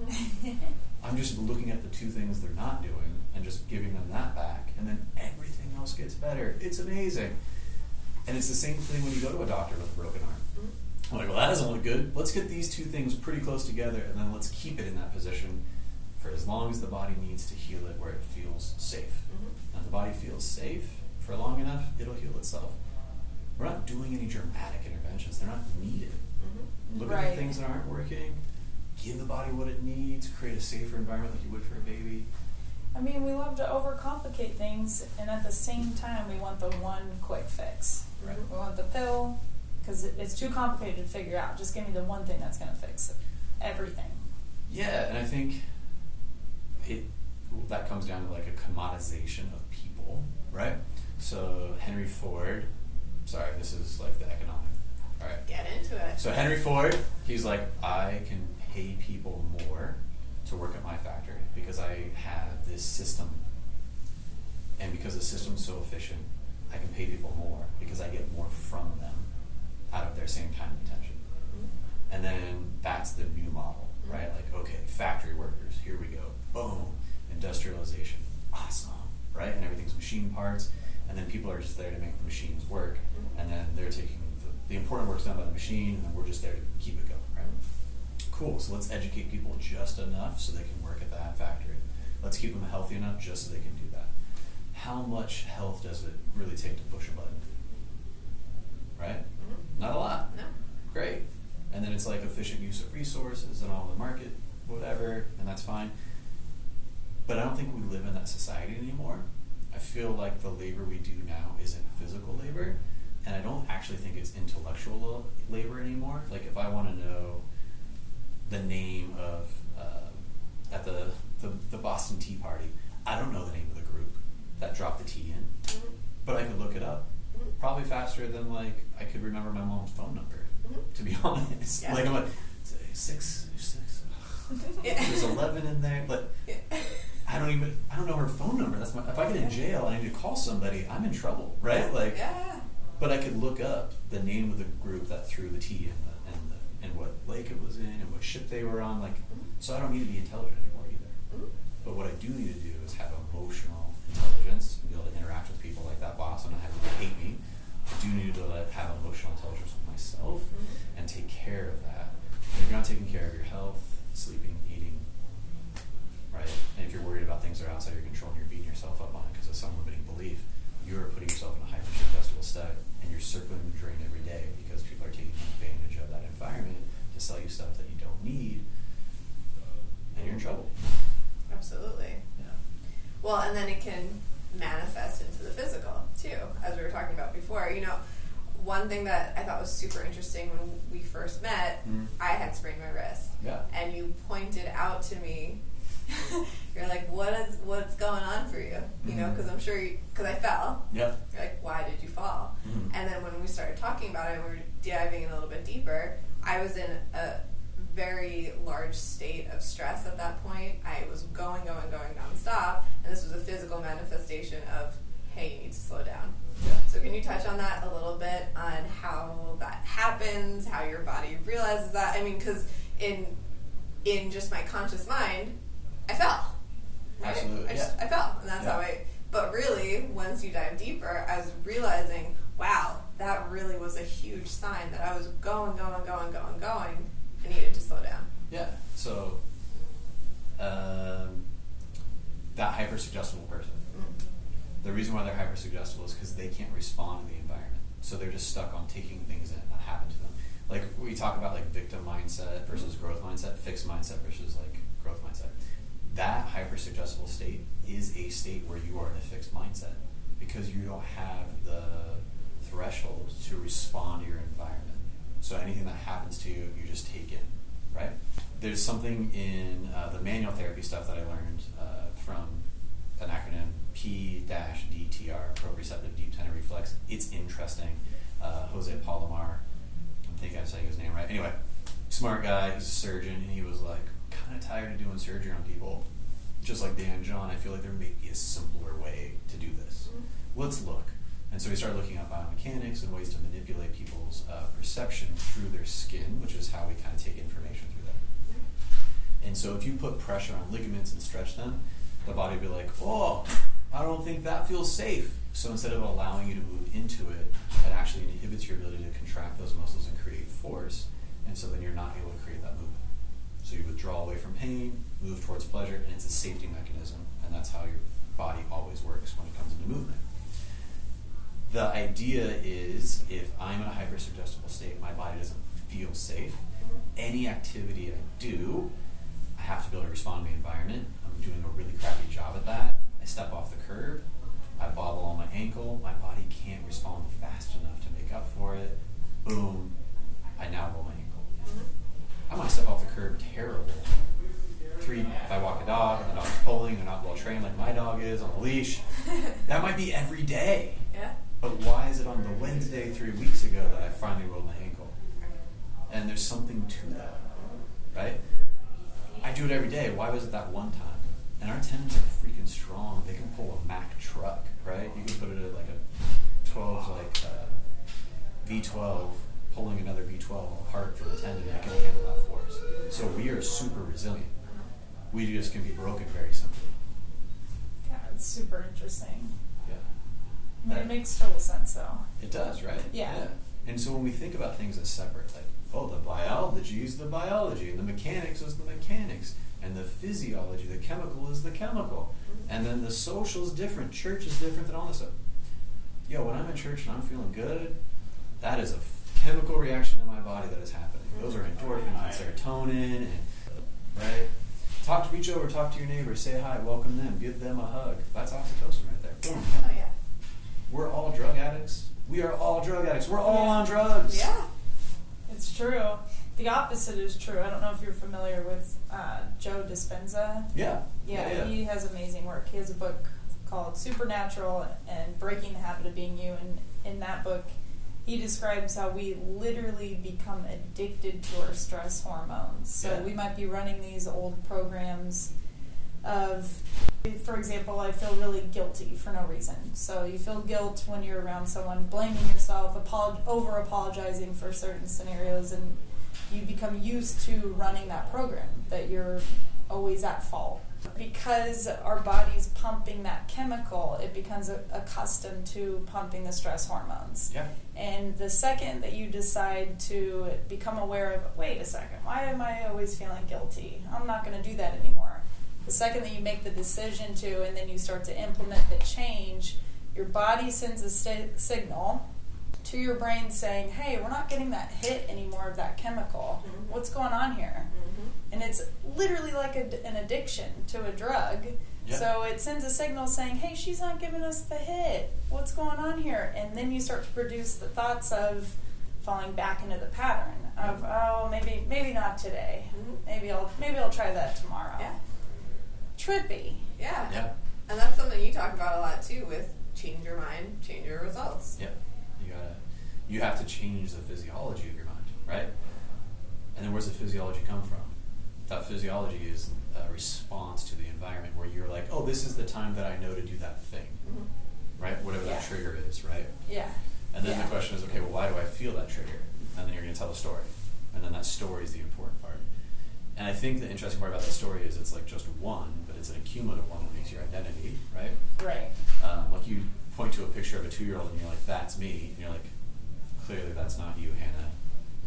[LAUGHS] I'm just looking at the two things they're not doing and just giving them that back, and then everything else gets better. It's amazing." And it's the same thing when you go to a doctor with a broken arm. I'm like, well, that doesn't look good. Let's get these two things pretty close together, and then let's keep it in that position for as long as the body needs to heal it where it feels safe. Mhm. And the body feels safe for long enough, it'll heal itself. We're not doing any dramatic interventions, they're not needed. Mhm. Look at the things that aren't working, give the body what it needs, create a safer environment like you would for a baby. I mean, we love to overcomplicate things, and at the same time, we want the one quick fix. Right. We want the pill because it's too complicated to figure out. Just give me the one thing that's going to fix everything. Yeah, and I think it that comes down to like a commodization of people, right? So Henry Ford, sorry, this is like the economic. All right. Get into it. So Henry Ford, he's like, I can pay people more to work at my factory because I have this system, and because the system's so efficient, I can pay people more because I get more from them out of their same time and attention. Mm-hmm. And then that's the new model, mm-hmm. right? Like, okay, factory workers, here we go. Boom, industrialization, awesome, right? And everything's machine parts, and then people are just there to make the machines work, and then they're taking the, the important work's done by the machine, and then we're just there to keep it going, right? Cool. So let's educate people just enough so they can work at that factory. Let's keep them healthy enough just so they can do that. How much health does it really take to push a button? Right? Mhm. Not a lot. No. Great. And then it's like efficient use of resources and all the market, whatever, and that's fine. But I don't think we live in that society anymore. I feel like the labor we do now isn't physical labor, and I don't actually think it's intellectual labor anymore. Like if I want to know the name of uh, at the, the the Boston Tea Party, I don't know the name of the group that dropped the tea in, Mhm. but I could look it up Mhm. probably faster than like I could remember my mom's phone number. Mhm. To be honest, Yeah. like I'm like six, six. Yeah. There's eleven in there, but Yeah. I don't even I don't know her phone number. That's my, if I get in jail and I need to call somebody, I'm in trouble, right? Like, yeah. but I could look up the name of the group that threw the tea in the, and the, and what lake it was in and what ship they were on. Like, so I don't need to be intelligent anymore either. Mhm. But what I do need to do is have emotional intelligence, be able to interact with people like that boss and not have them hate me. I do need to like, have emotional intelligence with myself Mhm. and take care of that. And if you're not taking care of your health, sleeping, eating, right? And if you're worried about things that are outside your control and you're beating yourself up on it because of some limiting belief, you're putting yourself in a hyper suggestible state and you're circling the drain every day because people are taking advantage of that environment to sell you stuff that you don't need, and you're in trouble. Absolutely. Yeah. Well, and then it can manifest into the physical too, as we were talking about before. You know, one thing that I thought was super interesting when we first met, Mhm. I had sprained my wrist, Yeah. and you pointed out to me. [LAUGHS] you're like, what is what's going on for you? You know, because I'm sure because I fell. Yeah. You're like, why did you fall? Mhm. And then when we started talking about it, we were diving in a little bit deeper. I was in a very large state of stress at that point. I was going, going, going nonstop, and this was a physical manifestation of, hey, you need to slow down. Yeah. So can you touch on that a little bit on how that happens, how your body realizes that? I mean, because in in just my conscious mind, I fell. Right? Absolutely, I just yeah. I fell, and that's Yeah. how I. But really, once you dive deeper, I was realizing, wow, that really was a huge sign that I was going, going, going, going, going. I needed to slow down. Yeah. So um, that hyper suggestible person. Mm. The reason why they're hyper suggestible is because they can't respond to the environment. So they're just stuck on taking things in that happen to them. Like we talk about like victim mindset versus growth mindset, fixed mindset versus like growth mindset. That hyper suggestible state is a state where you are in a fixed mindset because you don't have the threshold to respond to your environment. So anything that happens to you, you just take in, right? There's something in uh, the manual therapy stuff that I learned uh, from an acronym P-DTR, proprioceptive deep tendon reflex. It's interesting. Uh, Jose Palomar, I think I'm saying his name right. Anyway, smart guy. He's a surgeon, and he was like kind of tired of doing surgery on people. Just like Dan John, I feel like there may be a simpler way to do this. Let's look. And so we started looking at biomechanics and ways to manipulate people's uh, perception through their skin, which is how we kind of take information through that. And so if you put pressure on ligaments and stretch them, the body will be like, oh, I don't think that feels safe. So instead of allowing you to move into it, it actually inhibits your ability to contract those muscles and create force. And so then you're not able to create that movement. So you withdraw away from pain, move towards pleasure, and it's a safety mechanism. And that's how your body always works when it comes into movement. The idea is if I'm in a hypersuggestible state, my body doesn't feel safe, any activity I do, I have to be able to respond to the environment. I'm doing a really crappy job at that. I step off the curb, I bobble on my ankle, my body can't respond fast enough to make up for it. Boom, I now roll my ankle. I might step off the curb terrible. Three, if I walk a dog and the dog's pulling, they're not well trained like my dog is on a leash, [LAUGHS] that might be every day. Yeah. But why is it on the Wednesday three weeks ago that I finally rolled my ankle? And there's something to that, right? I do it every day. Why was it that one time? And our tendons are freaking strong. They can pull a Mack truck, right? You can put it at like a 12, like uh, V12, pulling another V12 apart for the tendon. that can handle that force. So we are super resilient. We just can be broken very simply. Yeah, it's super interesting. Yeah. I mean, it makes total sense though. It does, right? Yeah. And so when we think about things as separate, like, oh, the biology is the biology, and the mechanics is the mechanics, and the physiology, the chemical is the chemical, and then the social is different, church is different than all this stuff. Yo, when I'm in church and I'm feeling good, that is a chemical reaction in my body that is happening. Those are endorphins and serotonin, and right. Talk to reach over, talk to your neighbor, say hi, welcome them, give them a hug. That's oxytocin right there. Boom. Oh yeah. We're all drug addicts. We are all drug addicts. We're all on drugs. Yeah. It's true. The opposite is true. I don't know if you're familiar with uh, Joe Dispenza. Yeah. Yeah, he has amazing work. He has a book called Supernatural and Breaking the Habit of Being You. And in that book, he describes how we literally become addicted to our stress hormones. So Yeah. we might be running these old programs of, for example, I feel really guilty for no reason. So you feel guilt when you're around someone, blaming yourself, apolog- over apologizing for certain scenarios, and you become used to running that program that you're always at fault. Because our body's pumping that chemical, it becomes a- accustomed to pumping the stress hormones. Yeah. And the second that you decide to become aware of, wait a second, why am I always feeling guilty? I'm not going to do that anymore. The second that you make the decision to, and then you start to implement the change, your body sends a sti- signal to your brain saying, hey, we're not getting that hit anymore of that chemical. Mhm. What's going on here? Mm-hmm. And it's literally like a, an addiction to a drug. Yeah. So it sends a signal saying, "Hey, she's not giving us the hit. What's going on here?" And then you start to produce the thoughts of falling back into the pattern of, "Oh, maybe maybe not today. Mhm. Maybe I'll maybe I'll try that tomorrow." Yeah. Trippy. Yeah. Yeah. And that's something you talk about a lot too with change your mind, change your results. Yeah. You gotta. You have to change the physiology of your mind, right? And then where's the physiology come from? That physiology is a response to the environment where you're like, oh, this is the time that I know to do that thing, Mhm. right? Whatever that trigger is, right? Yeah. And then Yeah. the question is, okay, well, why do I feel that trigger? And then you're going to tell a story. And then that story is the important part. And I think the interesting part about that story is it's like just one, but it's an accumulative one that makes your identity, right? Right. Um, like you point to a picture of a two year old and you're like, that's me. And you're like, clearly that's not you, Hannah.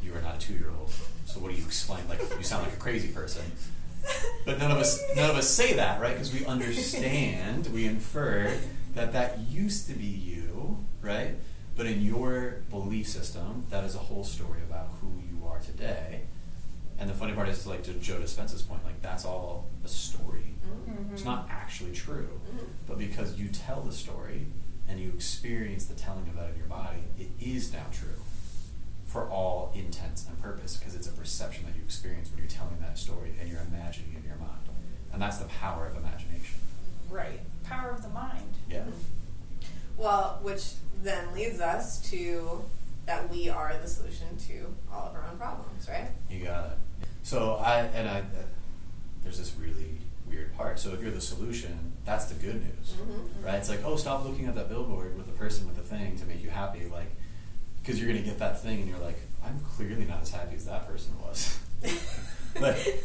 You are not a two year old. So what do you explain? Like, you sound like a crazy person. But none of us, none of us say that, right? Because we understand, we infer that that used to be you, right? But in your belief system, that is a whole story about who you are today. And the funny part is, like to Joe Dispenza's point, like that's all a story. Mhm. It's not actually true, Mhm. but because you tell the story and you experience the telling of that in your body, it is now true for all intents and purpose because it's a perception that you experience when you're telling that story and you're imagining in your mind. And that's the power of imagination. Right. power of the mind. Yeah. Well, which then leads us to that we are the solution to all of our own problems, right? You got it. So I and I, uh, there's this really weird part. So if you're the solution, that's the good news, Mhm. right? It's like, oh, stop looking at that billboard with the person with the thing to make you happy, like, because you're gonna get that thing, and you're like, I'm clearly not as happy as that person was. [LAUGHS] like, [LAUGHS]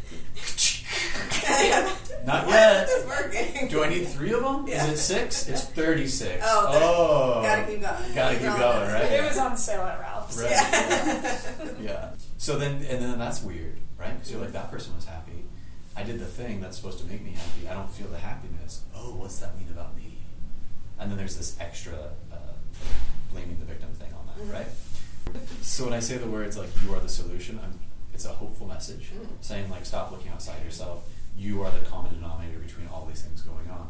not yet. It's working. Do I need three of them? Yeah. Is it six? It's thirty-six. Oh, oh. Gotta keep going. Gotta keep going, right? It was on sale at Ralph's. Right. Yeah. [LAUGHS] Yeah. So then, and then that's weird, right? Because you're like, that person was happy. I did the thing that's supposed to make me happy. I don't feel the happiness. Oh, what's that mean about me? And then there's this extra uh, blaming the victim thing on that. Right? So when I say the words like "you are the solution," I'm, it's a hopeful message, Mhm. saying like, stop looking outside yourself. You are the common denominator between all these things going on.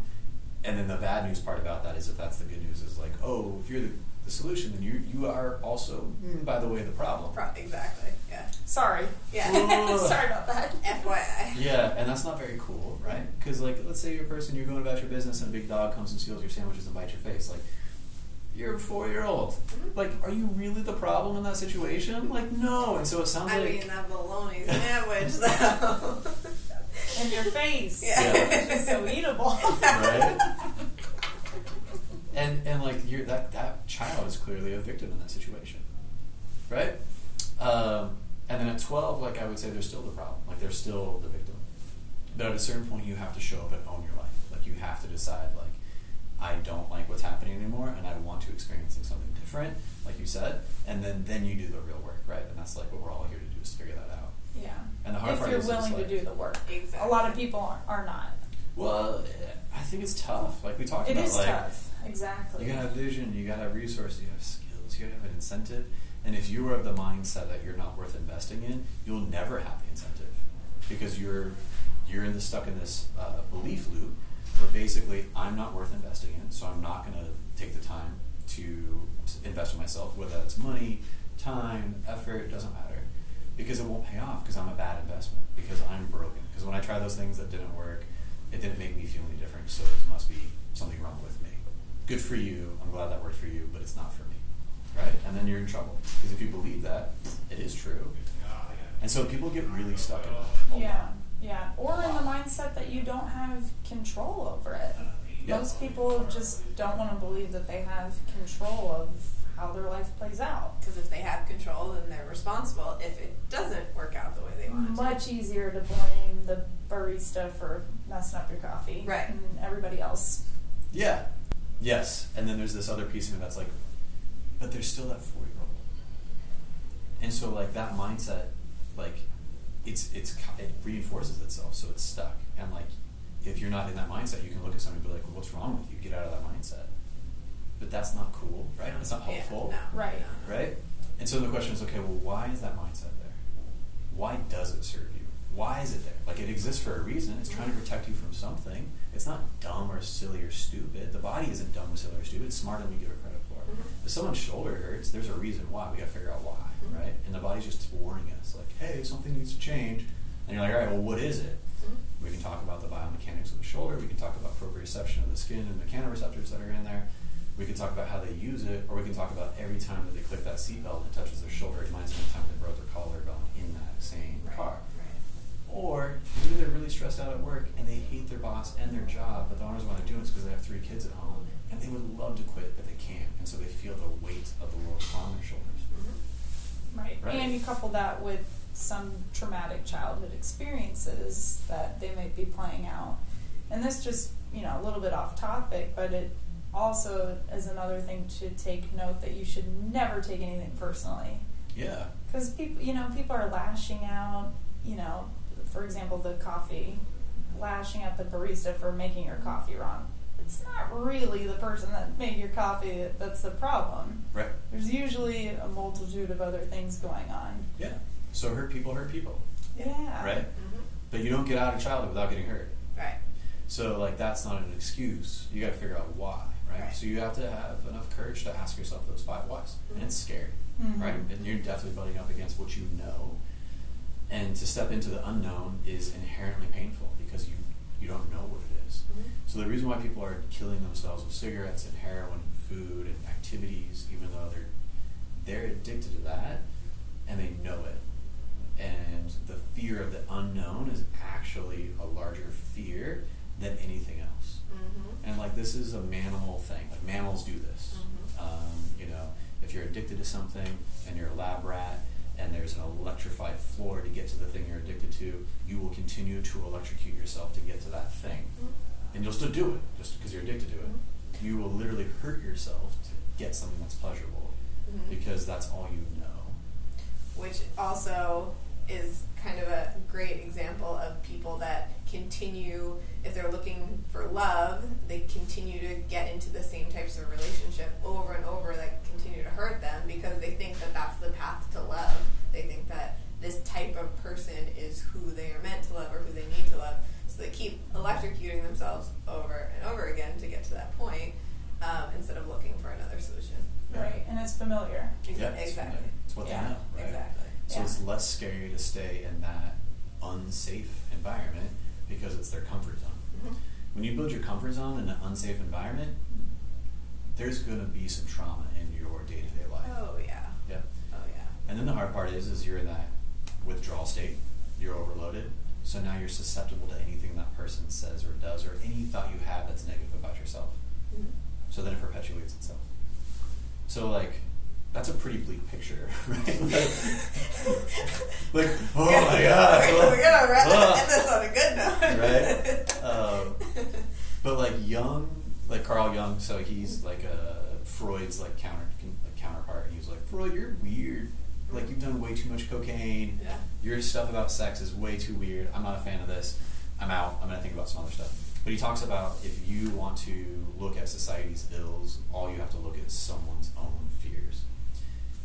And then the bad news part about that is if that's the good news is like, oh, if you're the, the solution, then you you are also, mm, by the way, the problem. Pro- exactly. Yeah. Sorry. Yeah. [LAUGHS] Sorry about that. FYI. Yeah, and that's not very cool, right? Because like, let's say you're a person, you're going about your business, and a big dog comes and steals your sandwiches and bites your face. Like, you're a four year old. Mhm. Like, are you really the problem in that situation? Like, no. And so it sounds I like mean that bologna sandwich though. [LAUGHS] and your face. Yeah. It's so eatable. right. [LAUGHS] And and like you're that that child is clearly a victim in that situation, right? Um, and then at twelve, like I would say, they're still the problem. Like they're still the victim. But at a certain point, you have to show up and own your life. Like you have to decide, like I don't like what's happening anymore, and I want to experience something different, like you said. And then then you do the real work, right? And that's like what we're all here to do is figure that out. Yeah. And the hard part is. if part you're is, is willing like, to do the work. Exactly. A lot of people are, are not. Well, I think it's tough. Like we talked It about, it is like tough. Exactly. You gotta have vision, you gotta have resources, you have skills, you gotta have an incentive. And if you are of the mindset that you're not worth investing in, you'll never have the incentive. Because you're you're in the stuck in this uh, belief loop where basically I'm not worth investing in, so I'm not gonna take the time to invest in myself, whether that's money, time, effort, it doesn't matter. Because it won't pay off because I'm a bad investment, because I'm broken. Because when I tried those things that didn't work, it didn't make me feel any different, so it must be something wrong with me. Good for you, I'm glad that worked for you, but it's not for me. Right? And then you're in trouble. Because if you believe that, it is true. And so people get really stuck in that. Yeah, yeah. Or in the mindset that you don't have control over it. Yeah. Most people just don't want to believe that they have control of how their life plays out. Because if they have control, then they're responsible if it doesn't work out the way they want it to. Much easier to blame the barista for messing up your coffee, Right. And everybody else. Yeah. Yes. And then there's this other piece of it that's like, but there's still that four year old. And so like that mindset, like it's it's it reinforces itself, so it's stuck. And like if you're not in that mindset, you can look at somebody and be like, well, what's wrong with you? Get out of that mindset. But that's not cool, right? It's not Yeah, helpful, no, Right. no, no. right? And so the question is, okay, well, why is that mindset there? Why does it serve you? Why is it there? Like it exists for a reason. It's trying to protect you from something. It's not dumb or silly or stupid. The body isn't dumb or silly or stupid. It's smarter than we give it credit for. Mhm. If someone's shoulder hurts, there's a reason why. We got to figure out why. Right? And the body's just warning us, like, hey, something needs to change. And you're like, all right, well, what is it? Mhm. We can talk about the biomechanics of the shoulder. We can talk about proprioception of the skin and mechanoreceptors that are in there. We can talk about how they use it, or we can talk about every time that they click that seatbelt and it touches their shoulder, it reminds them of the time they broke their collarbone in that same Right. car. Right. Or maybe they're really stressed out at work and they hate their boss and their job, but the owners want to do it because they have three kids at home and they would love to quit, but they can't, and so they feel the weight of the world on their shoulders. Right. Right. And you couple that with some traumatic childhood experiences that they might be playing out. And this just, you know, a little bit off topic, but it also is another thing to take note that you should never take anything personally. Yeah. Because people, you know, people are lashing out, you know, for example, the coffee, lashing at the barista for making your coffee wrong. It's not really the person that made your coffee that's the problem. Right. There's usually a multitude of other things going on. Yeah. So hurt people hurt people, Yeah. right? Mhm. But you don't get out of childhood without getting hurt. Right. So like that's not an excuse. You got to figure out why, right? Right. So you have to have enough courage to ask yourself those five whys, and it's scary, Mhm. right? And you're definitely butting up against what you know, and to step into the unknown is inherently painful because you You don't know what it is. Mhm. So the reason why people are killing themselves with cigarettes and heroin and food and activities, even though they're they're addicted to that and they know it. And the fear of the unknown is actually a larger fear than anything else. Mhm. And like this is a mammal thing. Like mammals do this. Mhm. Um, you know, if you're addicted to something and you're a lab rat and there's an electrified floor to get to the thing you're addicted to, you will continue to electrocute yourself to get to that thing. And you'll still do it just because you're addicted to it. You will literally hurt yourself to get something that's pleasurable Mhm. because that's all you know. which also is kind of a great example of people that continue if they're looking for love they continue to get into the same types of relationship over and over that continue to hurt them because they think that that's the path to love they think that this type of person is who they are meant to love or who they need to love so they keep electrocuting themselves over and over again to get to that point um, instead of looking for another solution Right, and it's familiar. Yeah, it's exactly familiar. It's what Yeah, they know, right? exactly So Yeah. it's less scary to stay in that unsafe environment because it's their comfort zone. Mhm. When you build your comfort zone in an unsafe environment, there's going to be some trauma in your day to day life. oh yeah Yeah. oh yeah And then the hard part is, is you're in that withdrawal state. You're overloaded. So now you're susceptible to anything that person says or does, or any thought you have that's negative about yourself. Mhm. So then it perpetuates itself. So like, that's a pretty bleak picture, [LAUGHS] right? [LAUGHS] like, oh my god, We're, we're gonna wrap, Ugh. end this on a good note, Right? [LAUGHS] Um, but like Jung, like Carl Jung, so he's like a Freud's like counter like counterpart, and he's like, Freud, you're weird. Like you've done way too much cocaine. Yeah. Your stuff about sex is way too weird. I'm not a fan of this. I'm out. I'm gonna think about some other stuff. But he talks about if you want to look at society's ills, all you have to look at is someone's own fears.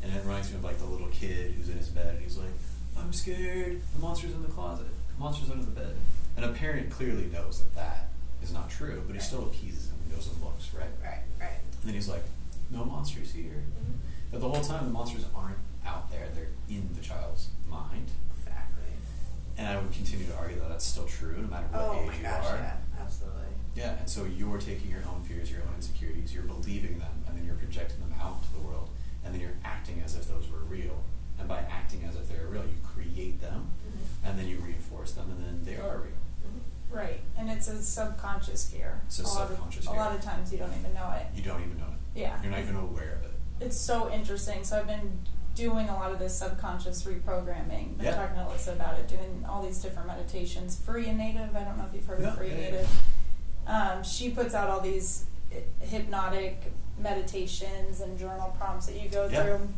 And it reminds me of like the little kid who's in his bed and he's like, I'm scared. The monster's in the closet. The monster's under the bed. And a parent clearly knows that that is not true, but he still appeases him and goes and looks, right? right, right. And then he's like, no monsters here. Mhm. But the whole time, the monsters aren't out there. They're in the child's mind. Exactly. And I would continue to argue that that's still true no matter what Oh age you gosh, are. yeah, absolutely. Yeah, and so you're taking your own fears, your own insecurities, you're believing them, and then you're projecting them out to the world, and then you're acting as if those were real. And by acting as if they're real, you create them, Mhm. and then you reinforce them, and then they are real. Mhm. Right, and it's a subconscious fear. It's a lot subconscious of, fear. A lot of times you don't even know it. You don't even know it. Yeah. You're not even aware of it. It's so interesting. So I've been doing a lot of this subconscious reprogramming. Been Yeah. talking to Alyssa about it, doing all these different meditations. Free and Native. I don't know if you've heard Yeah, of Free and yeah. Native. Um, she puts out all these hypnotic meditations and journal prompts that you go Yeah. through.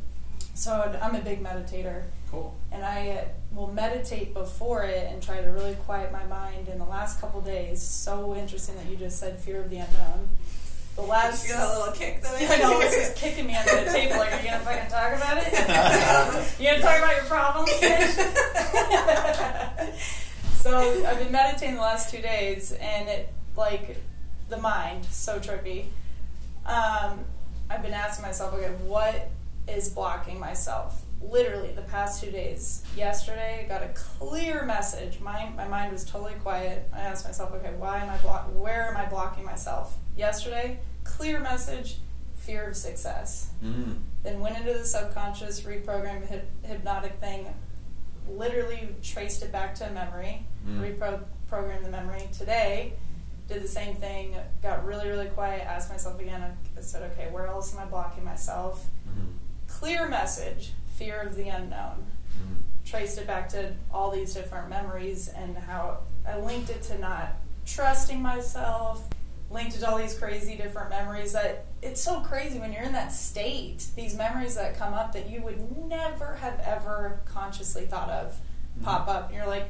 So I'm a big meditator, Cool. and I uh, will meditate before it and try to really quiet my mind. In the last couple days, so interesting that you just said fear of the unknown. The last You feel that little kick though? [LAUGHS] I know it's just kicking me under the table. Like, are you gonna fucking talk about it? [LAUGHS] you gonna talk about your problems, bitch? [LAUGHS] so I've been meditating the last two days, and it like the mind so trippy. Um, I've been asking myself, okay, what is blocking myself? Literally, the past two days. Yesterday, I got a clear message. My my mind was totally quiet. I asked myself, okay, why am I block? Where am I blocking myself? Yesterday, clear message, fear of success. Mm. Then went into the subconscious, reprogrammed hyp- hypnotic thing. Literally traced it back to a memory, Mm. reprogrammed the memory. Today, did the same thing. Got really really quiet. Asked myself again. I said, okay, where else am I blocking myself? Mm. Clear message, fear of the unknown. Mm. Traced it back to all these different memories and how I linked it to not trusting myself. Linked it to all these crazy different memories that it's so crazy when you're in that state. These memories that come up that you would never have ever consciously thought of pop up. And you're like,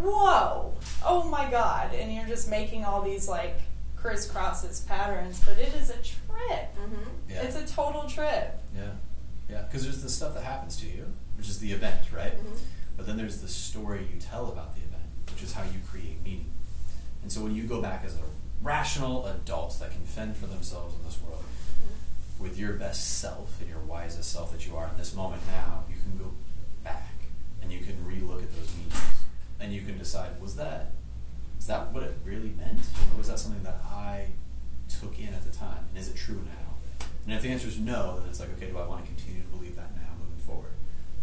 whoa, oh my god. And you're just making all these like crisscrosses patterns, but it is a trip. Mm-hmm. Yeah. It's a total trip. Yeah, yeah. Because there's the stuff that happens to you, which is the event, right? Mhm. But then there's the story you tell about the event, which is how you create meaning. And so when you go back as a rational adult that can fend for themselves in this world, with your best self and your wisest self that you are in this moment now, you can go back and you can relook at those meanings and you can decide was that is that what it really meant, or was that something that I took in at the time, and is it true now? And if the answer is no, then it's like, okay, do I want to continue to believe that now, moving forward?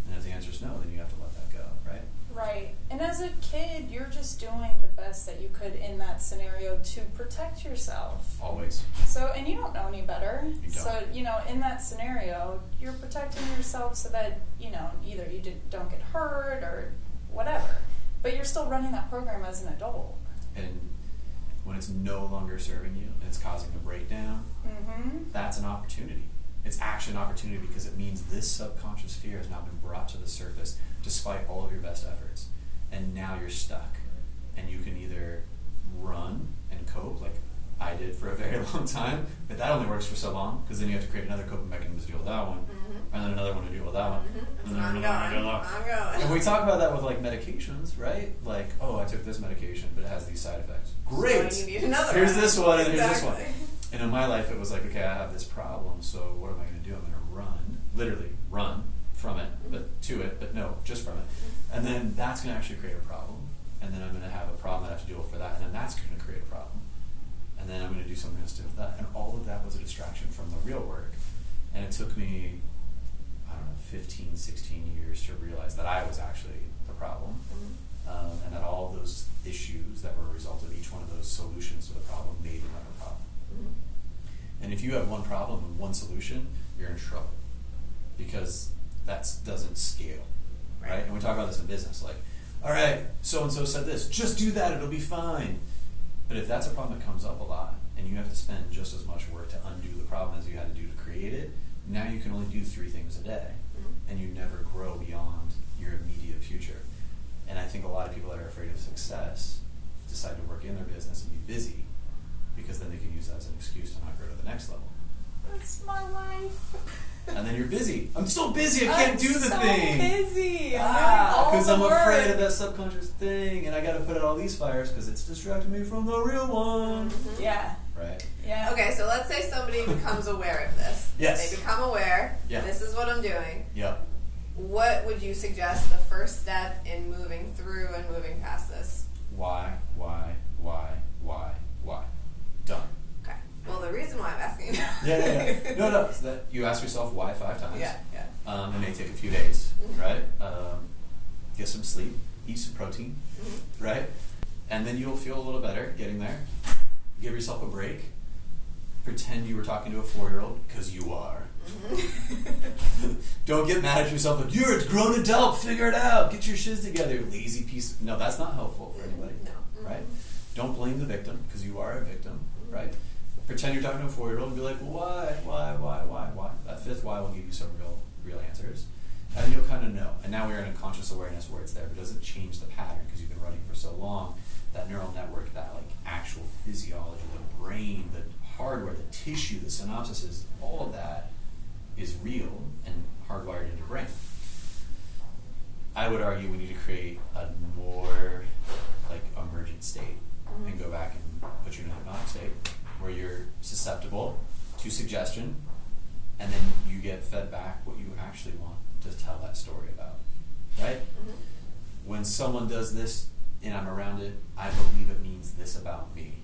And if the answer is no, then you have to let that go, right? Right. And as a kid, you're just doing the best that you could in that scenario to protect yourself. Always. So, and you don't know any better. You don't. So, you know, in that scenario, you're protecting yourself so that, you know, either you did, don't get hurt or whatever. But you're still running that program as an adult. And when it's no longer serving you and it's causing a breakdown, Mm-hmm. that's an opportunity. It's actually an opportunity because it means this subconscious fear has now been brought to the surface despite all of your best efforts. And now you're stuck. And you can either run and cope like I did for a very [LAUGHS] long time, but that only works for so long because then you have to create another coping mechanism to deal with that one, Mm-hmm. And then another one to deal with that one. That's And then I'm another one to going. deal with that one. I'm going. And we talk about that with like [LAUGHS] medications, right? Like, oh, I took this medication, but it has these side effects. Great. So you need another Here's one. this one, and here's this one. And in my life, it was like, okay, I have this problem, so what am I going to do? I'm going to run, literally run from it, but mm-hmm. to it, but no, just from it. Mm-hmm. And then that's going to actually create a problem. And then I'm going to have a problem that I have to deal with for that, and then that's going to create a problem. And then I'm going to do something else to do with that. And all of that was a distraction from the real work. And it took me, I don't know, 15, 16 years to realize that I was actually the problem um, and that all those issues that were a result of each one of those solutions to the problem made another problem. And if you have one problem and one solution, you're in trouble because that doesn't scale, right? Right. And we talk about this in business, like, all right, so and so said this, just do that, it'll be fine. But if that's a problem that comes up a lot, and you have to spend just as much work to undo the problem as you had to do to create it, now you can only do three things a day, and you never grow beyond your immediate future. And I think a lot of people that are afraid of success decide to work in their business and be busy because then they can use that as an excuse to not grow to the next level. That's my life. And then you're busy. I'm so busy, I can't I'm do the so thing. busy. Ah, because Because I'm afraid of that subconscious thing, and I got to put out all these fires because it's distracting me from the real one. Yeah. Right. Yeah. Okay, so let's say somebody [LAUGHS] becomes aware of this. Yes. They become aware. Yeah. This is what I'm doing. Yep. What would you suggest the first step in moving through and moving past this? Why? Why? Why? Why? Why? Done. Okay. Well, the reason why I'm asking. Yeah, [LAUGHS] yeah, yeah. No, no. It's that you ask yourself why five times. Yeah, yeah. Um, it may take a few days, Mhm. right? Um, get some sleep, eat some protein, Mhm. right? And then you'll feel a little better getting there. Give yourself a break. Pretend you were talking to a four year old, because you are. Mhm. [LAUGHS] Don't get mad at yourself like, you're a grown adult, figure it out, get your shiz together, lazy piece. Of... No, that's not helpful for anybody. No. Mhm. Right? Don't blame the victim, because you are a victim, right? Pretend you're talking to a four year old and be like, why, why, why, why, why? That fifth why will give you some real, real answers. And you'll kind of know. And now we're in a conscious awareness where it's there, but it doesn't change the pattern because you've been running for so long. That neural network, that like actual physiology, the brain, the hardware, the tissue, the synapses, all of that is real and hardwired into brain. I would argue we need to create a more like emergent state and go back and put you in a hypnotic state where you're susceptible to suggestion and then you get fed back what you actually want to tell that story about. Right? Mhm. When someone does this and I'm around it, I believe it means this about me.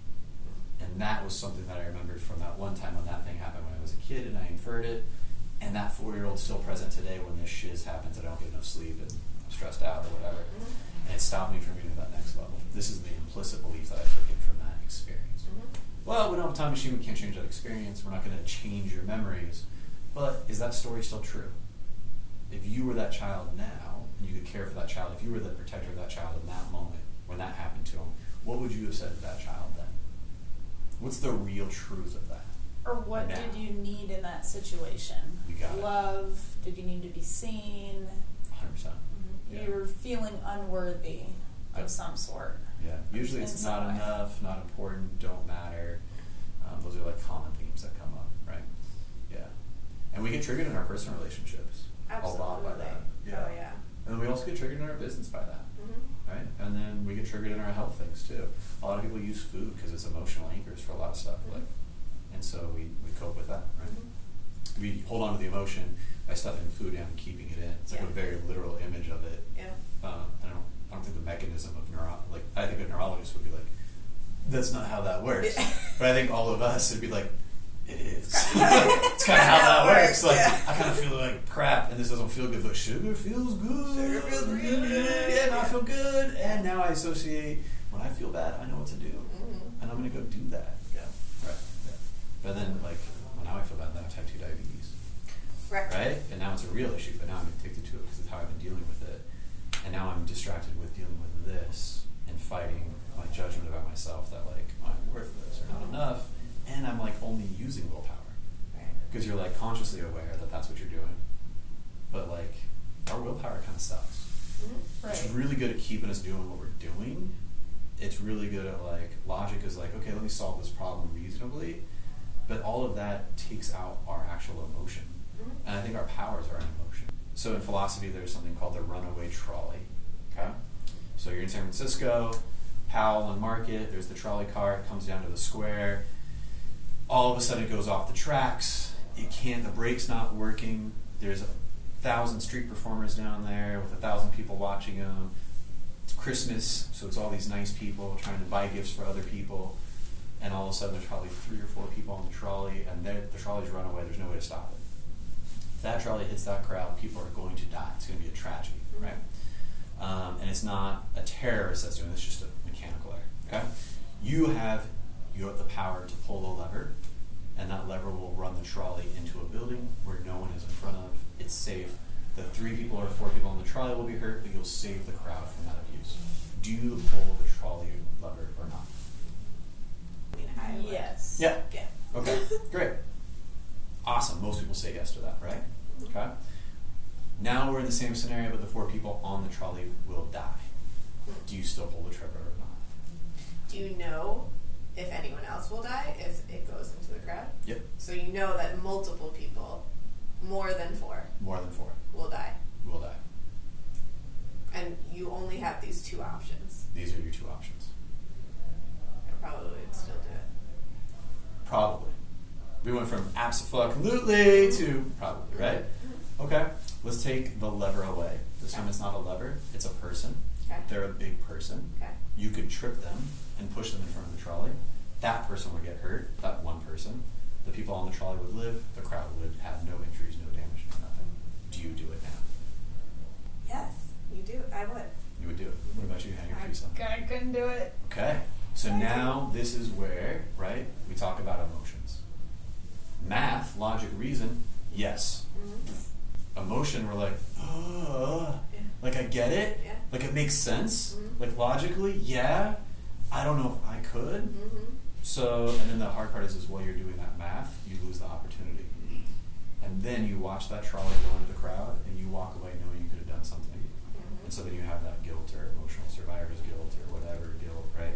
And that was something that I remembered from that one time when that thing happened when I was a kid and I inferred it. And that four year old's still present today when this shiz happens I don't get enough sleep and I'm stressed out or whatever. Mhm. And it stopped me from getting to that next level. This is the implicit belief that I took in from that experience. Mhm. Well, we don't have a time machine, we can't change that experience, we're not going to change your memories. But is that story still true? If you were that child now, and you could care for that child, if you were the protector of that child in that moment, when that happened to him, what would you have said to that child then? What's the real truth of that? Or what Now. did you need in that situation? You got it. Love? Did you need to be seen? 100%. Yeah. You're feeling unworthy of some sort. Yeah, usually it's not way. enough, not important, don't matter. Um, those are like common themes that come up, right? Yeah. And we get triggered in our personal relationships a lot by Absolutely. that. Oh yeah. And we also get triggered in our business by that. Right? And then we get triggered in our health things too. A lot of people use food because it's emotional anchors for a lot of stuff, like, and so we, we cope with that, right? Mhm. We hold on to the emotion by stuffing food in and keeping it in. It's like Yeah. a very literal image of it. Yeah. Um, I don't, I don't think the mechanism of neuro, like I think a neurologist would be like, that's not how that works. But I think all of us would be like, it is. [LAUGHS] it's kind of how that works. Like yeah. I kind of feel like crap, and this doesn't feel good, but sugar feels good. Sugar feels real good. and I feel good, and now I associate when I feel bad, I know what to do, Mhm. and I'm gonna go do that. Yeah, right. Yeah. But then, like, well, now I feel bad that I have type two diabetes Right. right? And now it's a real issue, but now I'm addicted to it because of how I've been dealing with it. And now I'm distracted with dealing with this and fighting my judgment about myself that like I'm worthless or not enough, and I'm like only using willpower Right. because you're like consciously aware that that's what you're doing, but like our willpower kind of sucks. Mhm. It's really good at keeping us doing what we're doing. It's really good at like logic is like okay, let me solve this problem reasonably, but all of that takes out our actual emotion. Mhm. And I think our powers are in emotion. So in philosophy, there's something called the runaway trolley. Okay? So you're in San Francisco, Powell and Market, there's the trolley car, it comes down to the square. All of a sudden it goes off the tracks. It can't, the brake's not working. There's a thousand street performers down there with a thousand people watching them. It's Christmas, so it's all these nice people trying to buy gifts for other people. And all of a sudden there's probably three or four people on the trolley, and the trolley's run away. There's no way to stop it if that trolley hits that crowd, people are going to die. It's going to be a tragedy, Mhm. right? Um, and it's not a terrorist that's doing this; it's just a mechanical error. Okay, you have you have the power to pull the lever, and that lever will run the trolley into a building where no one is in front of. It's safe. The three people or four people on the trolley will be hurt, but you'll save the crowd from that abuse. Do you pull the trolley lever or not? I mean, I. Yes. Yeah. Yeah. Okay, [LAUGHS] great. Awesome. Most people say yes to that, right? Okay. Now we're in the same scenario, but the four people on the trolley will die. Do you still pull the trigger or not? Do you know if anyone else will die if it goes into the crowd? Yep. So you know that multiple people, more than four, More than four will die. will die. And you only have these two options. These are your two options. I probably would still do it. Probably. We went from absolutely to probably, right? Okay. Let's take the lever away. This time it's not a lever, it's a person. Okay. They're a big person. Okay. You could trip them and push them in front of the trolley. That person would get hurt, that one person. The people on the trolley would live, the crowd would have no injuries, no damage, no nothing. Do you do it now? Yes, you do. I would. You would do it. What about you, Hannah? I, Teresa? I couldn't do it. Okay. So now this is where, right, we talk about emotions. Math, logic, reason, yes. Mm-hmm. Emotion, we're like, oh, Yeah. like I get it. Yeah. Like it makes sense. Mhm. Like logically, yeah. I don't know if I could. Mm-hmm. So, and then the hard part is, is while you're doing that math, you lose the opportunity. And then you watch that trolley go into the crowd, and you walk away knowing you could have done something. Mm-hmm. And so then you have that guilt or emotional survivor's guilt or whatever guilt, right?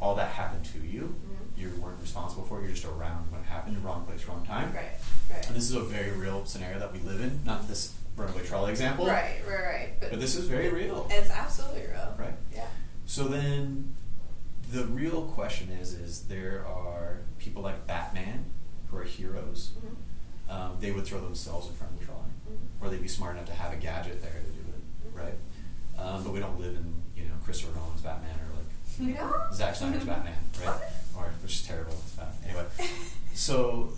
All that happened to you. Mhm. You weren't responsible for it. You're just around when it happened, wrong place, wrong time. Right. Right. And this is a very real scenario that we live in. Not this runaway trolley example. right. Right. Right. But, But this is very real. it's absolutely real. Right. Yeah. So then, the real question is: is there are people like Batman who are heroes? Mm-hmm. Um, they would throw themselves in front of the trolley, Mhm. or they'd be smart enough to have a gadget there to do it, right? Um, but we don't live in you know Christopher Nolan's Batman or like [LAUGHS] know? Zack Snyder's [LAUGHS] Batman, right? Or which is terrible. Anyway, [LAUGHS] so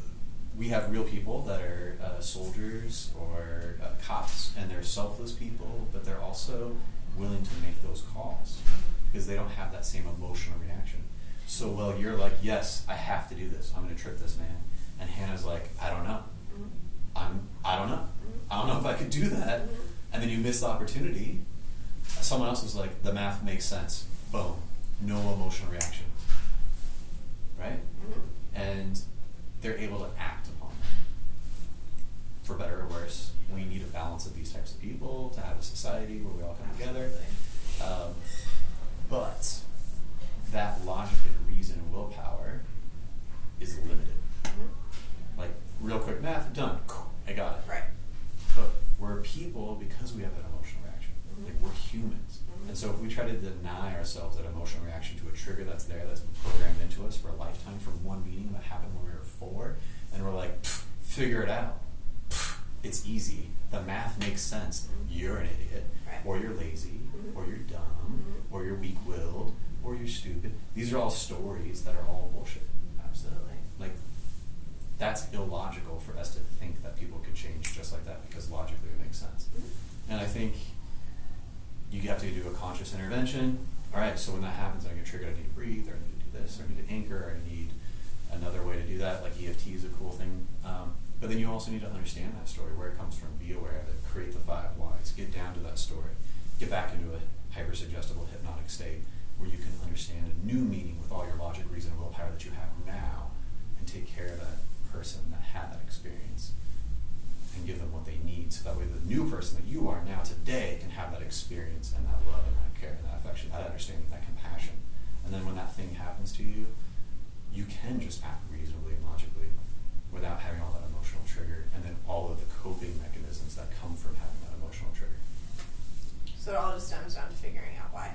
we have real people that are uh, soldiers or uh, cops, and they're selfless people, but they're also willing to make those calls because they don't have that same emotional reaction. So, well, you're like, yes, I have to do this. I'm going to trip this man, and Hannah's like, I don't know. Mhm. I'm, I don't know. I don't know if I could do that. Mhm. And then you miss the opportunity. Someone else was like, the math makes sense. Boom. No emotional reaction. Right? And they're able to act upon that. For better or worse, we need a balance of these types of people to have a society where we all come together. Um, but that logic and reason and willpower is limited. Mhm. Like, real quick math, done. I got it. Right. But we're people because we have that emotional reaction. Mhm. Like we're humans. Mhm. And so if we try to deny ourselves that emotional reaction to a trigger that's there, that's programmed into us for a lifetime from one meeting that happened when we were four, and we're like, figure it out. Pff, It's easy. The math makes sense. Mhm. You're an idiot. Right. Or you're lazy. Or you're dumb. Mhm. Or you're weak willed. Or you're stupid. These are all stories that are all bullshit. Absolutely. Like that's illogical for us to think that people could change just like that because logically it makes sense. Mm-hmm. And I think you have to do a conscious intervention. All right, so when that happens, I get triggered. I need to breathe, or I need to do this, or I need to anchor, or I need another way to do that. Like EFT is a cool thing. Um, but then you also need to understand that story, where it comes from, be aware of it, create the five whys, get down to that story, get back into a hyper suggestible hypnotic state where you can understand a new meaning with all your logic, reason, and willpower that you have now, and take care of that person that had that experience and give them what they need so that way the new person that you are now today can have that experience and that love and that care and that affection, that understanding, that compassion. And then when that thing happens to you, you can just act reasonably and logically without having all that emotional trigger and then all of the coping mechanisms that come from having that emotional trigger. So it all just stems down to figuring out why.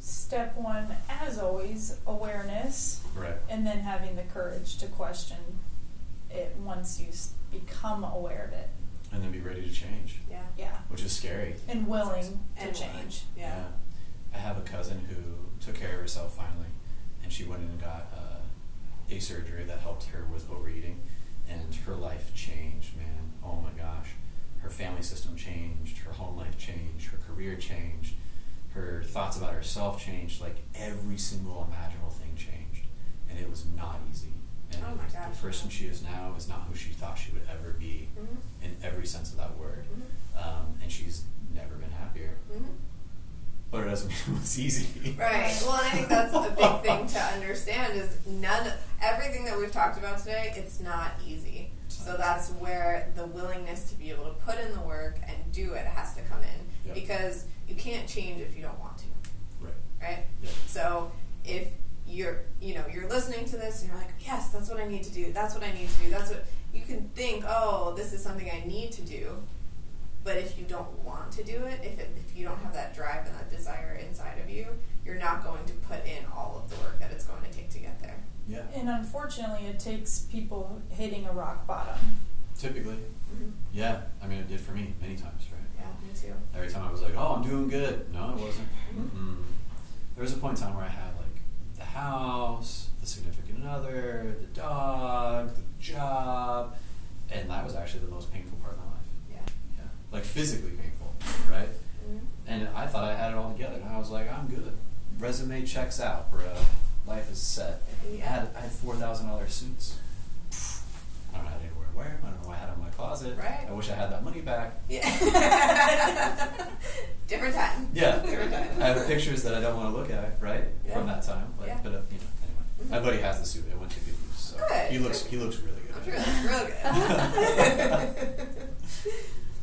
Step one, as always, awareness, Right. and then having the courage to question it once you become aware of it. And then be ready to change, Yeah. Yeah. which is scary. And willing And to willing. change. Yeah. I have a cousin who took care of herself finally, and she went in and got uh, a surgery that helped her with overeating, and her life changed, man. Oh my gosh. Her family system changed, her home life changed, her career changed, her thoughts about herself changed. Like every single imaginable thing changed, and it was not easy. And Oh my gosh, the person yeah. she is now is not who she thought she would ever be, Mhm. in every sense of that word. Mhm. Um, and she's never been happier. Mhm. But it doesn't mean [LAUGHS] it was easy. Right. Well, and I think that's the big thing to understand is none everything that we've talked about today, it's not easy. So that's where the willingness to be able to put in the work and do it has to come in Yep. because you can't change if you don't want to, Right. right? Yep. So if you're, you know, you're listening to this and you're like, yes, that's what I need to do. That's what I need to do. That's what you can think. Oh, this is something I need to do. But if you don't want to do it, if, it, if you don't have that drive and that desire inside of you, you're not going to put in all of the work that it's going to take to get there. Yeah. And unfortunately, it takes people hitting a rock bottom. Typically. Mm-hmm. Yeah. I mean, it did for me many times, right? Yeah, me too. Every time I was like, oh, I'm doing good. No, it wasn't. Mm-mm. There was a point in time where I had like the house, the significant other, the dog, the job, and that was actually the most painful part of my life. Yeah. Yeah. Like physically painful, right? Mm-hmm. And I thought I had it all together. And I was like, I'm good. Resume checks out, bro. Life is set. I had I had four thousand dollar suits. I don't know anywhere to wear them. I don't know why I had them in my closet. Right. I wish I had that money back. [LAUGHS] Yeah. Different time. Yeah. Different time. I have pictures that I don't want to look at, right, Yeah. from that time. But, Yeah. but uh, you know, anyway, Mhm. my buddy has the suit. It went to good use. So Good. he looks he looks really good. I'm sure that's real good. [LAUGHS] [LAUGHS]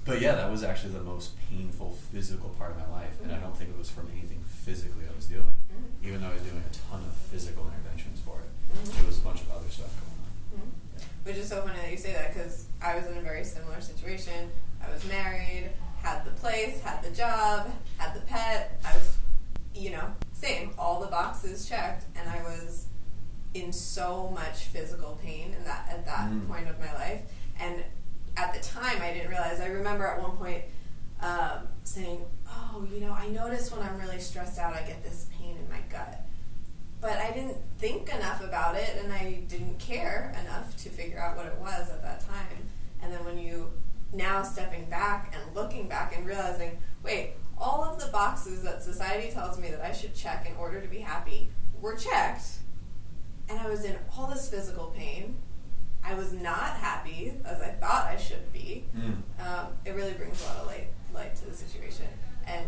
But yeah, that was actually the most painful physical part of my life, and I don't think it was from anything physically I was doing, Mhm. even though I was doing a ton of physical interventions for it. Mhm. It was a bunch of other stuff going on. Mhm. Yeah. Which is so funny that you say that because I was in a very similar situation. I was married, had the place, had the job, had the pet. I was, you know, same, all the boxes checked, and I was in so much physical pain in that at that Mm. point of my life. And at the time, I didn't realize. I remember at one point um, saying, "Oh, you know, I notice when I'm really stressed out, I get this pain in my gut." but I didn't think enough about it and I didn't care enough to figure out what it was at that time. And then when you now stepping back and looking back and realizing, wait, all of the boxes that society tells me that I should check in order to be happy were checked. And I was in all this physical pain. I was not happy as I thought I should be. Mm. Um, it really brings a lot of light light to the situation. And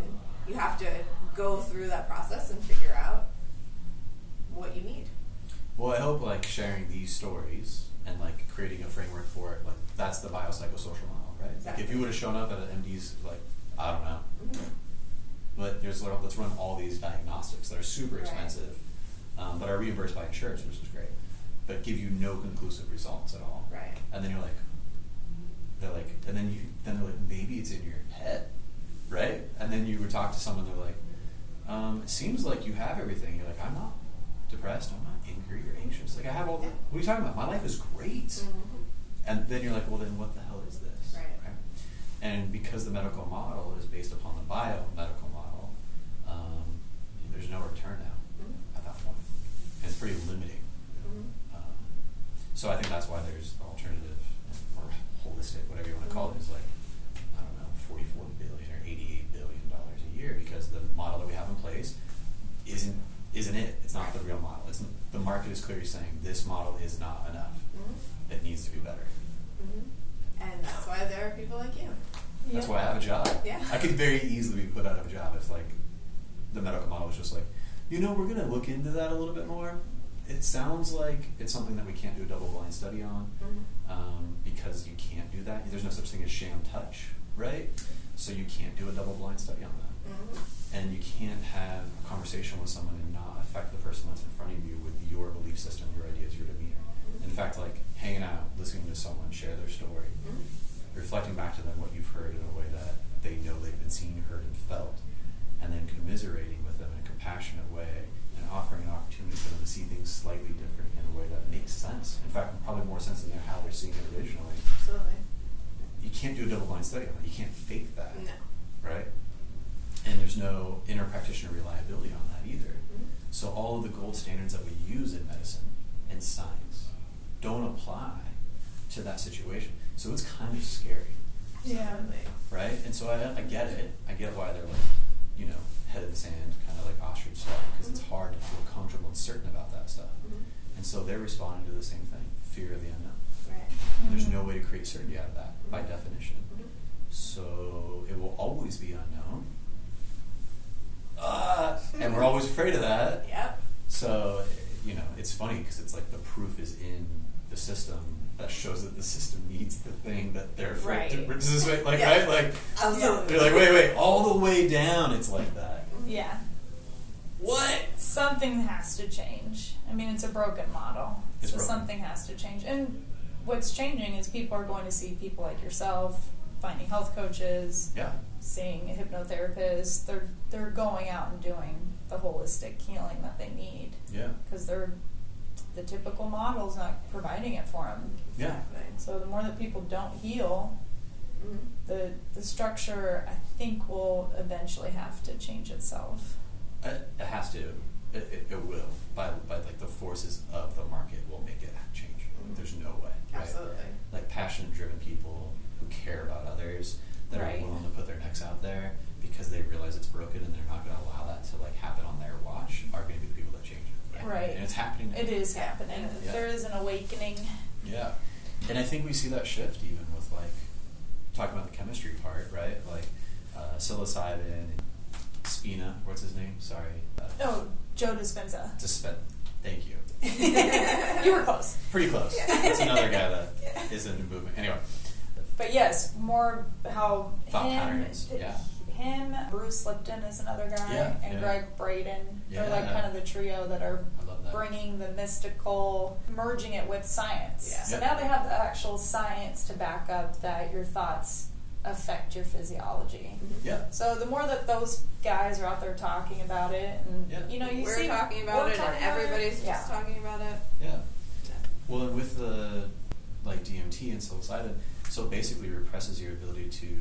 you have to go through that process and figure out what you need. Well, I hope like sharing these stories and like creating a framework for it, like that's the biopsychosocial model, right? Like if you would have shown up at an MD's, like I don't know, but there's let's run all these diagnostics that are super Right. expensive, um, but are reimbursed by insurance, which is great, but give you no conclusive results at all. Right. And then you're like, they're like, and then you then they're like, maybe it's in your head, right? And then you would talk to someone, they're like, um, it seems like you have everything. You're like, I'm not depressed, I'm not angry or anxious. Like I have all the. What are you talking about? My life is great. Mhm. And then you're like, well, then what the hell is this? Right. And because the medical model is based upon the biomedical model, um, there's no return turn now Mhm. at that point so I think that's why there's alternative or holistic, whatever you want to call it, is like I don't know, 44 billion or 88 billion dollars a year because the model that we have in place isn't isn't it? It's not the real model. It's the market is clearly saying this model is not enough. Mm-hmm. It needs to be better. Mm-hmm. And that's why there are people like you. That's why I have a job. Yeah. I could very easily be put out of a job if like the medical model was just like, you know, we're gonna look into that a little bit more it sounds like it's something that we can't do a double blind study on Mhm. um, because you can't do that. There's no such thing as sham touch, right? So you can't do a double blind study on that. Mhm. And you can't have a conversation with someone and not affect the person that's in front of you with your belief system, your ideas, your demeanor. In fact, like hanging out, listening to someone share their story, Mhm. reflecting back to them what you've heard in a way that they know they've been seen, heard, and felt, and then commiserating with them in a compassionate way offering an opportunity for them to see things slightly different in a way that makes sense. In fact, probably more sense than how they're seeing it originally. Absolutely. You can't do a double blind study on that. You can't fake that, No. right? And there's no inter-practitioner reliability on that either. Mhm. So all of the gold standards that we use in medicine and science don't apply to that situation. So it's kind of scary, Yeah. Right? And so I, I get it. I get why they're like, you know, head in the sand, kind of like ostrich stuff, because it's hard to feel comfortable and certain about that stuff. Mhm. And so they're responding to the same thing, fear of the unknown. Right. And there's no way to create certainty out of that by Mhm. definition. So it will always be unknown. Ah, and we're always afraid of that. Yep. So, you know, it's funny because it's like the proof is in the system that shows that the system needs the thing that they're afraid to. Right. Is this way, like, [LAUGHS] Yeah. right? Like, Absolutely. they're like, wait, wait, all the way down, it's like that. Yeah. What? Something has to change. I mean, it's a broken model. It's so broken. something has to change. And what's changing is people are going to see people like yourself, finding health coaches, Yeah. seeing a hypnotherapist. They're they're going out and doing the holistic healing that they need Yeah. because they're the typical model's not providing it for them. Yeah. Exactly. So the more that people don't heal, Mhm. the the structure I think will eventually have to change itself. It, it has to. It, it, it will. By, by like the forces of the market will make it change. Mhm. There's no way. right? Absolutely. Like passion driven people who care about others that Right. are willing to put their necks out there because they realize it's broken and they're not going to allow that to like happen on their watch are going to be the people that change it. Yeah. Right. And it's happening. now. It is happening. Yeah. There is an awakening. Yeah. And I think we see that shift even with like talking about the chemistry part, right? Like uh, psilocybin, spina. What's his name? Sorry. Uh, Oh, Joe Dispenza. Dispen- Thank you. [LAUGHS] you were close. Pretty close. [LAUGHS] It's another guy that is in the movement. Anyway, But yes, more how Thought him, patterns, yeah. him, Bruce Lipton is another guy, Yeah, and yeah. Gregg Braden. Yeah. They're like kind of the trio that are I love that. bringing the mystical, merging it with science. Yeah. So Yeah. now they have the actual science to back up that your thoughts affect your physiology. Mm-hmm. Yeah. So the more that those guys are out there talking about it, and Yeah. you know, you We're see talking about we're it, talking and about it. everybody's yeah. just talking about it. Yeah. Well, and with the like DMT and psilocybin, so it basically represses your ability to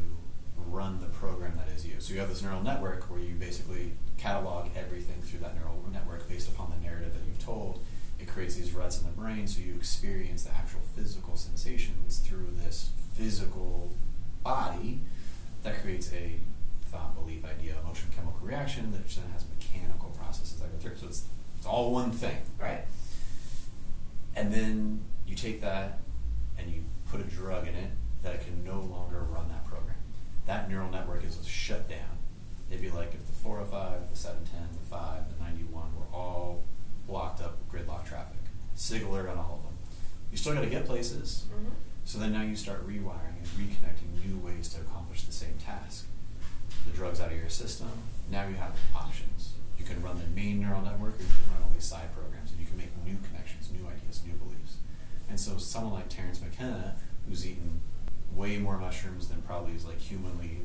run the program that is you. So you have this neural network where you basically catalog everything through that neural network based upon the narrative that you've told. It creates these ruts in the brain, so you experience the actual physical sensations through this physical body that creates a thought, belief, idea, emotion, chemical reaction that then has mechanical processes that go through. So it's, it's all one thing. Right. And then you take that and you put a drug in it that it can no longer run that program. That neural network is shut down. It'd be like if the 405, the 710, the 5, the 91 were all blocked up with gridlock traffic. SigAlert on all of them. You still got to get places. Mhm. So then now you start rewiring and reconnecting new ways to accomplish the same task. The drug's out of your system. Now you have options. You can run the main neural network or you can run all these side programs and you can make new connections, new ideas, new beliefs. And so someone like Terence McKenna, who's eaten way more mushrooms than probably is like humanly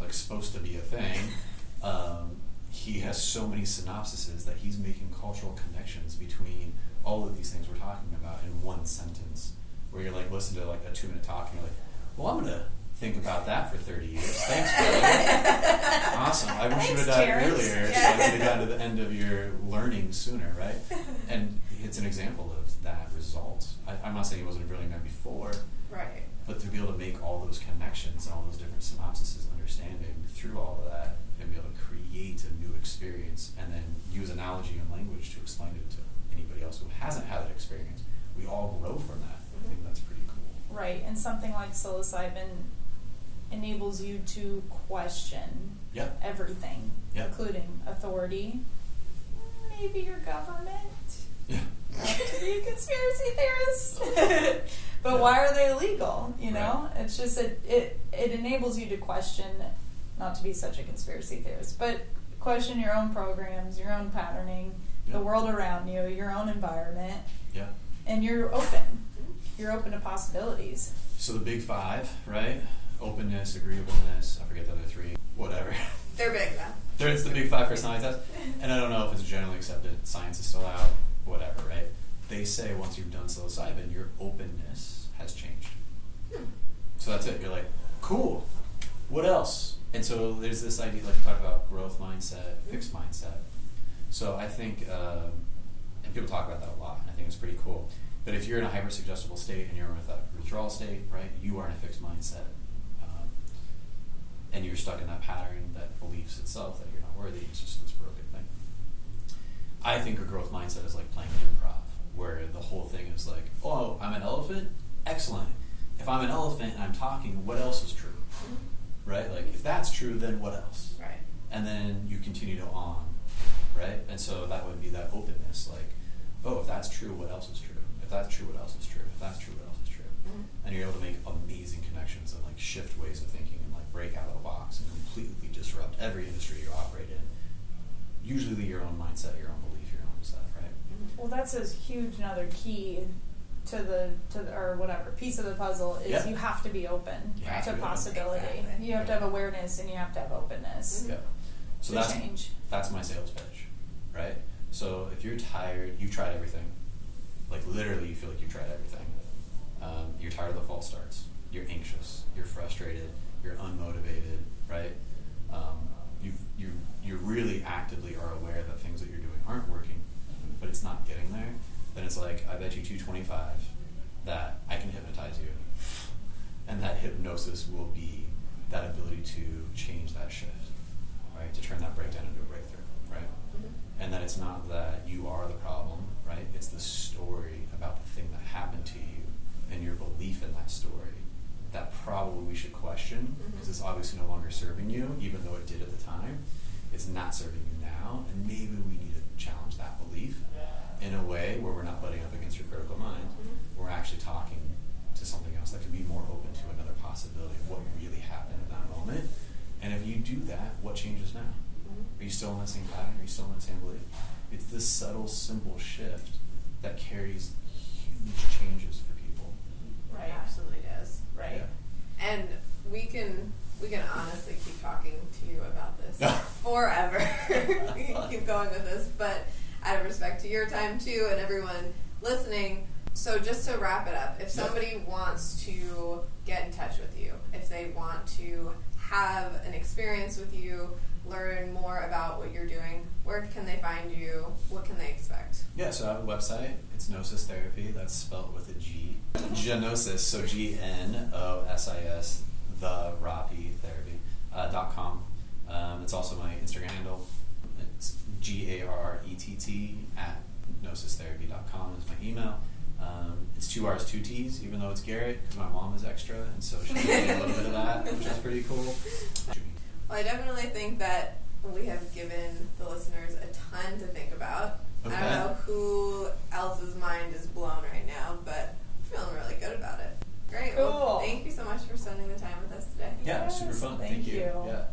like supposed to be a thing, [LAUGHS] um, he has so many synopsises that he's making cultural connections between all of these things we're talking about in one sentence. Where you're like listen to like a two minute talk and you're like, well I'm gonna think about that for 30 years. Thanks, Billy. [LAUGHS] awesome. I wish you would have died earlier so I could have gotten to the end of your learning sooner, right? [LAUGHS] And it's an example of that result. I, I'm not saying he wasn't a brilliant man before, Right. but to be able to make all those connections and all those different synopsises, understanding through all of that, and be able to create a new experience, and then use analogy and language to explain it to anybody else who hasn't had that experience. We all grow from that. I think mm-hmm. that's pretty cool. Right, and something like psilocybin enables you to question Yeah. everything, Yeah. including authority, maybe your government. Yeah. To be a conspiracy theorist. [LAUGHS] but Yeah. why are they illegal? You know? It's just it, it it enables you to question not to be such a conspiracy theorist, but question your own programs, your own patterning, Yeah. the world around you, your own environment, Yeah. and you're open. You're open to possibilities. So the big five, right? Openness, agreeableness, I forget the other three, whatever. [LAUGHS] They're big though. There's the big five personality test. And I don't know if it's generally accepted. Science is still out, whatever, right? They say once you've done psilocybin, your openness has changed. So that's it. You're like, cool. What else? And so there's this idea, like you talk about growth mindset, fixed mindset. So I think, um, and people talk about that a lot. and I think it's pretty cool. But if you're in a hyper suggestible state and you're in a withdrawal state, right, you are in a fixed mindset. And you're stuck in that pattern that believes itself that you're not worthy. It's just this broken thing. I think a growth mindset is like playing improv, where the whole thing is like, oh, I'm an elephant? Excellent. If I'm an elephant and I'm talking, what else is true? Right? Like, if that's true, then what else? Right. and then you continue to on, right? And so that would be that openness, like, oh, if that's true, what else is true? If that's true, what else is true? If that's true, what else is true? Mhm. And you're able to make amazing connections and like shift ways of thinking break out of the box and completely disrupt every industry you operate in. Usually your own mindset, your own belief, your own stuff, right? Well, that's a huge another key to the to the, or whatever piece of the puzzle is Yeah. you have to be open to to be open. possibility. Exactly. You have to have awareness and you have to have openness Yeah. So to that's change. that's my sales pitch, right? So if you're tired, you've tried everything. Like literally, you feel like you've tried everything. Um, you're tired of the false starts. You're anxious. You're frustrated. You're unmotivated, right? Um, you you you really actively are aware that things that you're doing aren't working, but it's not getting there. Then it's like I bet you two twenty five that I can hypnotize you, and that hypnosis will be that ability to change that shift, right? To turn that breakdown into a breakthrough, right? And that it's not that you are the problem, right? It's the story about the thing that happened to you and your belief in that story that probably we should question mm-hmm. because it's obviously no longer serving you, even though it did at the time. It's not serving you now, and maybe we need to challenge that belief in a way where we're not butting up against your critical mind. Mm-hmm. We're actually talking to something else that could be more open to another possibility of what really happened in that moment. And if you do that, what changes now? Mm-hmm. Are you still in that same pattern? Are you still in that same belief? It's this subtle, simple shift that carries huge changes for people. Right. Absolutely does. Right. And we can we can honestly keep talking to you about this [LAUGHS] forever. [LAUGHS] we can keep going with this, but out of respect to your time too and everyone listening. So just to wrap it up, if Yeah. somebody wants to get in touch with you, if they want to have an experience with you, learn more about what you're doing, where can they find you? What can they expect? Yeah, so I have a website. It's Gnosis Therapy. That's spelled with a G. Genosis, so G N O S I S, the Rapi Therapy uh, dot com. Um, it's also my Instagram handle. It's G A R E T T at gnosistherapy.com is my email. Um, it's two R's, two T's, even though it's Garrett, because my mom is extra, and so she gave me a little bit of that, which is pretty cool. Well, I definitely think that we have given the listeners a ton to think about. I don't know who else's mind is blown right now, but I'm feeling really good about it. Great. Well, Cool. thank you so much for spending the time with us today. Yeah, super fun. thank Thank you. you. Yeah.